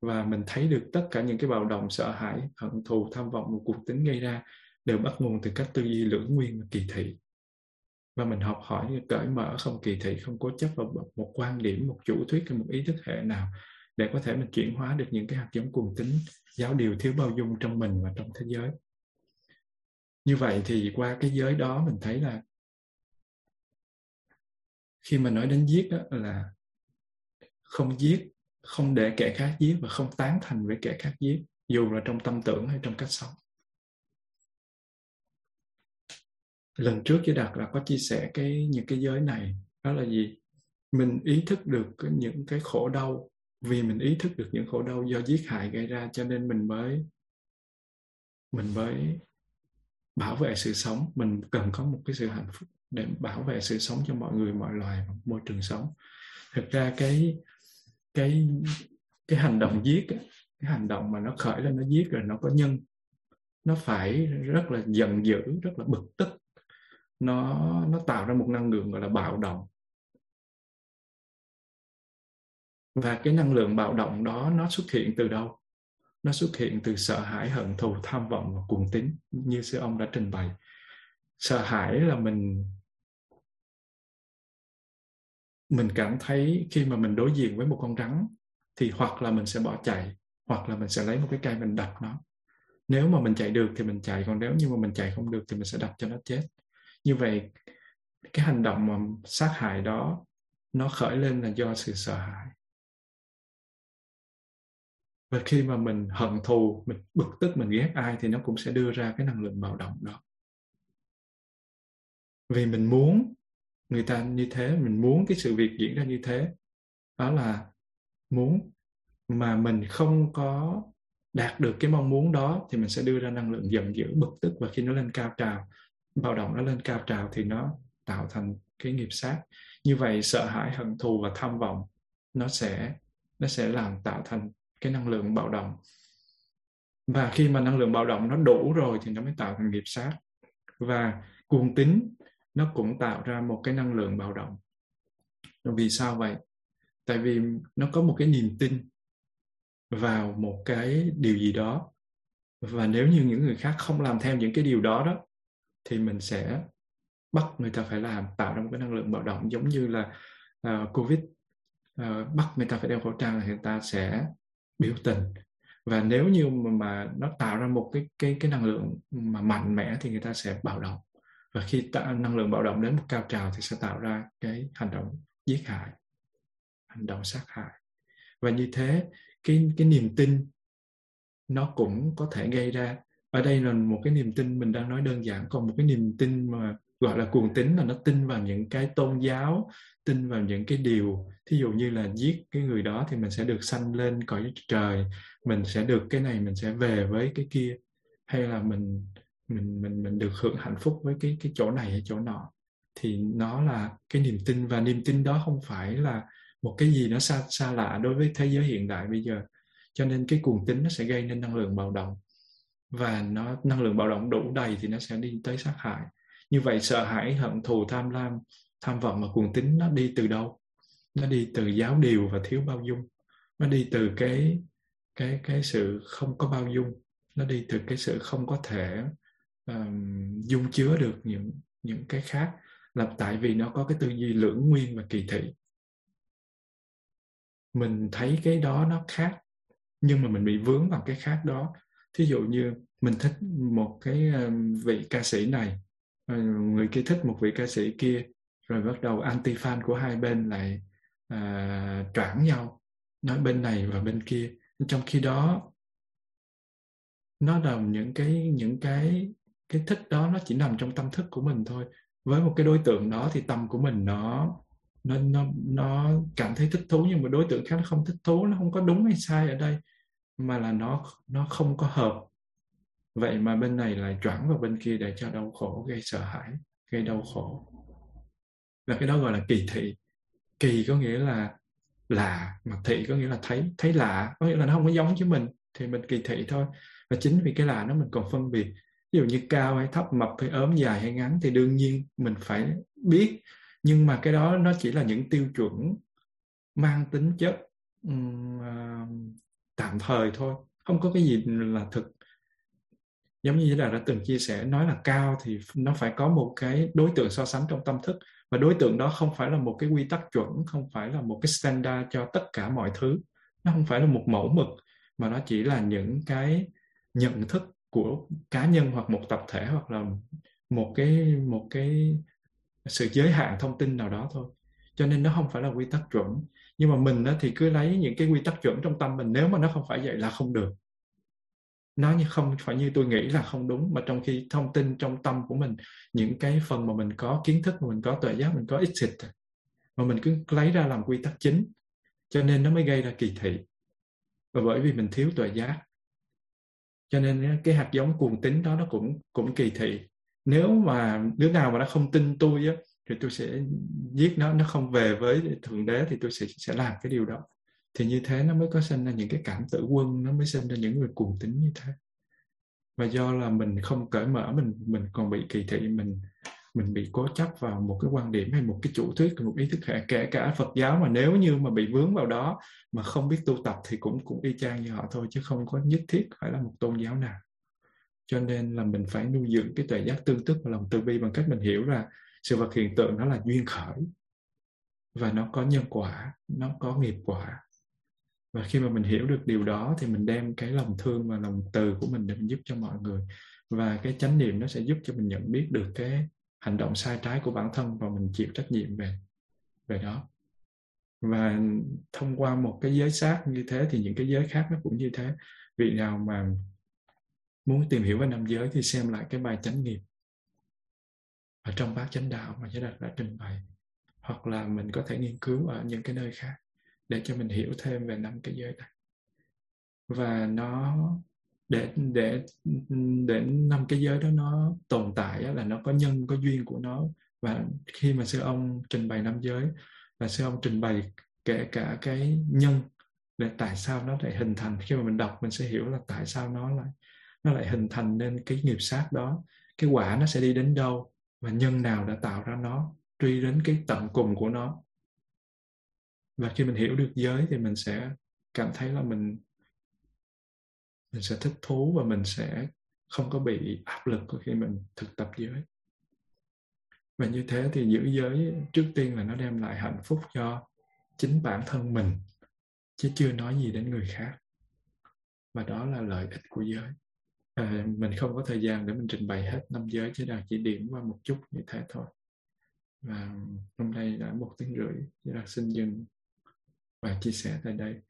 Và mình thấy được tất cả những cái bạo động, sợ hãi, hận thù, tham vọng, một cuộc tính gây ra đều bắt nguồn từ cách tư duy lưỡng nguyên và kỳ thị và mình học hỏi cởi mở không kỳ thị, không cố chấp vào một quan điểm, một chủ thuyết hay một ý thức hệ nào để có thể mình chuyển hóa được những cái hạt giống cuồng tính giáo điều thiếu bao dung trong mình và trong thế giới. Như vậy thì qua cái giới đó mình thấy là khi mà nói đến giết đó là không giết, không để kẻ khác giết và không tán thành với kẻ khác giết, dù là trong tâm tưởng hay trong cách sống. Lần trước với đạt là có chia sẻ cái, những cái giới này. Đó là gì? Mình ý thức được những cái khổ đau. Vì mình ý thức được những khổ đau do giết hại gây ra cho nên mình mới mình mới bảo vệ sự sống. Mình cần có một cái sự hạnh phúc để bảo vệ sự sống cho mọi người, mọi loài môi trường sống. Thực ra cái cái cái hành động giết cái hành động mà nó khởi lên, nó giết rồi nó có nhân, nó phải rất là giận dữ, rất là bực tức nó nó tạo ra một năng lượng, gọi là, bạo động. Và cái năng lượng bạo động đó nó xuất hiện từ đâu? Nó xuất hiện từ sợ hãi, hận thù, tham vọng và cuồng tín, như sư ông đã trình bày. Sợ hãi là mình mình cảm thấy khi mà mình đối diện với một con rắn thì hoặc là mình sẽ bỏ chạy, hoặc là mình sẽ lấy một cái cây mình đập nó. Nếu mà mình chạy được thì mình chạy, còn nếu như mà mình chạy không được thì mình sẽ đập cho nó chết như vậy, cái hành động mà sát hại đó, nó khởi lên là do sự sợ hãi. Và khi mà mình hận thù, mình bực tức, mình ghét ai thì nó cũng sẽ đưa ra cái năng lượng bạo động đó. Vì mình muốn người ta như thế, mình muốn cái sự việc diễn ra như thế, đó là muốn mà mình không có đạt được cái mong muốn đó thì mình sẽ đưa ra năng lượng giận dữ, bực tức và khi nó lên cao trào bạo động nó lên cao trào thì nó tạo thành cái nghiệp sát. Như vậy sợ hãi, hận thù và tham vọng nó sẽ nó sẽ làm tạo thành cái năng lượng bạo động. Và khi mà năng lượng bạo động nó đủ rồi thì nó mới tạo thành nghiệp sát. Và cuồng tín nó cũng tạo ra một cái năng lượng bạo động. Vì sao vậy? Tại vì nó có một cái niềm tin vào một cái điều gì đó. Và nếu như những người khác không làm theo những cái điều đó đó thì mình sẽ bắt người ta phải làm tạo ra một cái năng lượng bạo động giống như là uh, covid. Uh, bắt người ta phải đeo khẩu trang là người ta sẽ biểu tình. Và nếu như mà, mà nó tạo ra một cái cái cái năng lượng mà mạnh mẽ thì người ta sẽ bạo động. Và khi tạo năng lượng bạo động đến một cao trào thì sẽ tạo ra cái hành động giết hại hành động sát hại. Và như thế cái cái niềm tin nó cũng có thể gây ra ở đây là một cái niềm tin mình đang nói đơn giản, còn một cái niềm tin mà, gọi là, cuồng tín là nó tin vào những cái tôn giáo, tin vào những cái điều. Thí dụ như là giết cái người đó thì mình sẽ được sanh lên cõi trời, mình sẽ được cái này mình sẽ về với cái kia. Hay là mình mình mình mình được hưởng hạnh phúc với cái cái chỗ này hay chỗ nọ. Thì nó là cái niềm tin, và niềm tin đó không phải là một cái gì nó xa xa lạ đối với thế giới hiện đại bây giờ. Cho nên cái cuồng tín nó sẽ gây nên năng lượng bạo động và nó năng lượng bạo động đủ đầy thì nó sẽ đi tới sát hại. Như vậy sợ hãi hận thù tham lam tham vọng và cuồng tín nó đi từ đâu? Nó đi từ giáo điều và thiếu bao dung. Nó đi từ cái cái cái sự không có bao dung. Nó đi từ cái sự không có thể um, dung chứa được những những cái khác là tại vì nó có cái tư duy lưỡng nguyên và kỳ thị. Mình thấy cái đó nó khác nhưng mà mình bị vướng vào cái khác đó thí dụ như mình thích một cái ờ, vị ca sĩ này ờ, người kia thích một vị ca sĩ kia rồi bắt đầu anti fan của hai bên lại ờ, à, choảng nhau nói bên này và bên kia. Trong khi đó nó là những cái những cái cái thích đó nó chỉ nằm trong tâm thức của mình thôi. Với một cái đối tượng đó thì tâm của mình nó nó nó nó cảm thấy thích thú nhưng mà đối tượng khác nó không thích thú nó không có đúng hay sai ở đây mà là nó nó không có hợp. Vậy mà bên này lại choáng vào bên kia để cho đau khổ gây sợ hãi gây đau khổ. Và cái đó gọi là kỳ thị. Kỳ có nghĩa là lạ mà thị có nghĩa là thấy thấy lạ. Có nghĩa là nó không có giống với mình thì mình kỳ thị thôi. Và chính vì cái lạ nó mình còn phân biệt. Ví dụ như cao hay thấp mập hay ốm dài hay ngắn thì đương nhiên mình phải biết. Nhưng mà cái đó nó chỉ là những tiêu chuẩn mang tính chất um, tạm thời thôi, không có cái gì là thực. Giống như là đã từng chia sẻ, nói là cao thì nó phải có một cái đối tượng so sánh trong tâm thức, và đối tượng đó không phải là một cái quy tắc chuẩn, không phải là một cái standard cho tất cả mọi thứ. Nó không phải là một mẫu mực, mà nó chỉ là những cái nhận thức của cá nhân hoặc một tập thể hoặc là một cái một cái sự giới hạn thông tin nào đó thôi. Cho nên nó không phải là quy tắc chuẩn nhưng mà mình thì cứ lấy những cái quy tắc chuẩn trong tâm mình, nếu mà nó không phải vậy là không được. Nó như không phải như tôi nghĩ là không đúng, mà trong khi thông tin trong tâm của mình, những cái phần mà mình có kiến thức, mà mình có tuệ giác, mình có exit mà mình cứ lấy ra làm quy tắc chính. Cho nên nó mới gây ra kỳ thị. Và bởi vì mình thiếu tuệ giác. Cho nên cái hạt giống cuồng tín đó nó cũng cũng kỳ thị. Nếu mà đứa nào mà nó không tin tôi á thì tôi sẽ giết nó nó không về với thượng đế thì tôi sẽ sẽ làm cái điều đó. Thì như thế nó mới có sinh ra những cái cảm tử quân, nó mới sinh ra những người cuồng tín như thế. Và do là mình không cởi mở, mình mình còn bị kỳ thị, mình mình bị cố chấp vào một cái quan điểm hay một cái chủ thuyết, một ý thức hệ kể cả Phật giáo mà nếu như mà bị vướng vào đó mà không biết tu tập thì cũng cũng y chang như họ thôi, chứ không có nhất thiết phải là một tôn giáo nào. Cho nên là mình phải nuôi dưỡng cái tuệ giác tương tức và lòng từ bi bằng cách mình hiểu là sự vật hiện tượng nó là duyên khởi, và nó có nhân quả, nó có nghiệp quả. Và khi mà mình hiểu được điều đó thì mình đem cái lòng thương và lòng từ của mình để mình giúp cho mọi người. Và cái chánh niệm nó sẽ giúp cho mình nhận biết được cái hành động sai trái của bản thân và mình chịu trách nhiệm về về đó. Và thông qua một cái giới sát như thế thì những cái giới khác nó cũng như thế. Vị nào mà muốn tìm hiểu về năm giới thì xem lại cái bài chánh nghiệp ở trong bát chánh đạo mà Giới Đạt đã trình bày. Hoặc là mình có thể nghiên cứu ở những cái nơi khác để cho mình hiểu thêm về năm cái giới này và nó, để để để năm cái giới đó nó tồn tại là nó có nhân, có duyên của nó. Và khi mà sư ông trình bày năm giới, và sư ông trình bày kể cả cái nhân để tại sao nó lại hình thành. Khi mà mình đọc, mình sẽ hiểu là tại sao nó lại nó lại hình thành nên cái nghiệp sát đó. Cái quả nó sẽ đi đến đâu? Và nhân nào đã tạo ra nó, truy đến cái tận cùng của nó. Và khi mình hiểu được giới thì mình sẽ cảm thấy là mình mình sẽ thích thú và mình sẽ không có bị áp lực khi mình thực tập giới. Và như thế thì giữ giới trước tiên là nó đem lại hạnh phúc cho chính bản thân mình, chứ chưa nói gì đến người khác. Và đó là lợi ích của giới à, mình không có thời gian để mình trình bày hết năm giới chứ là chỉ điểm qua một chút như thế thôi. Và hôm nay đã một tiếng rưỡi chỉ là xin dừng và chia sẻ tại đây.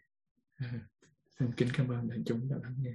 À, xin kính cảm ơn đại chúng đã lắng nghe.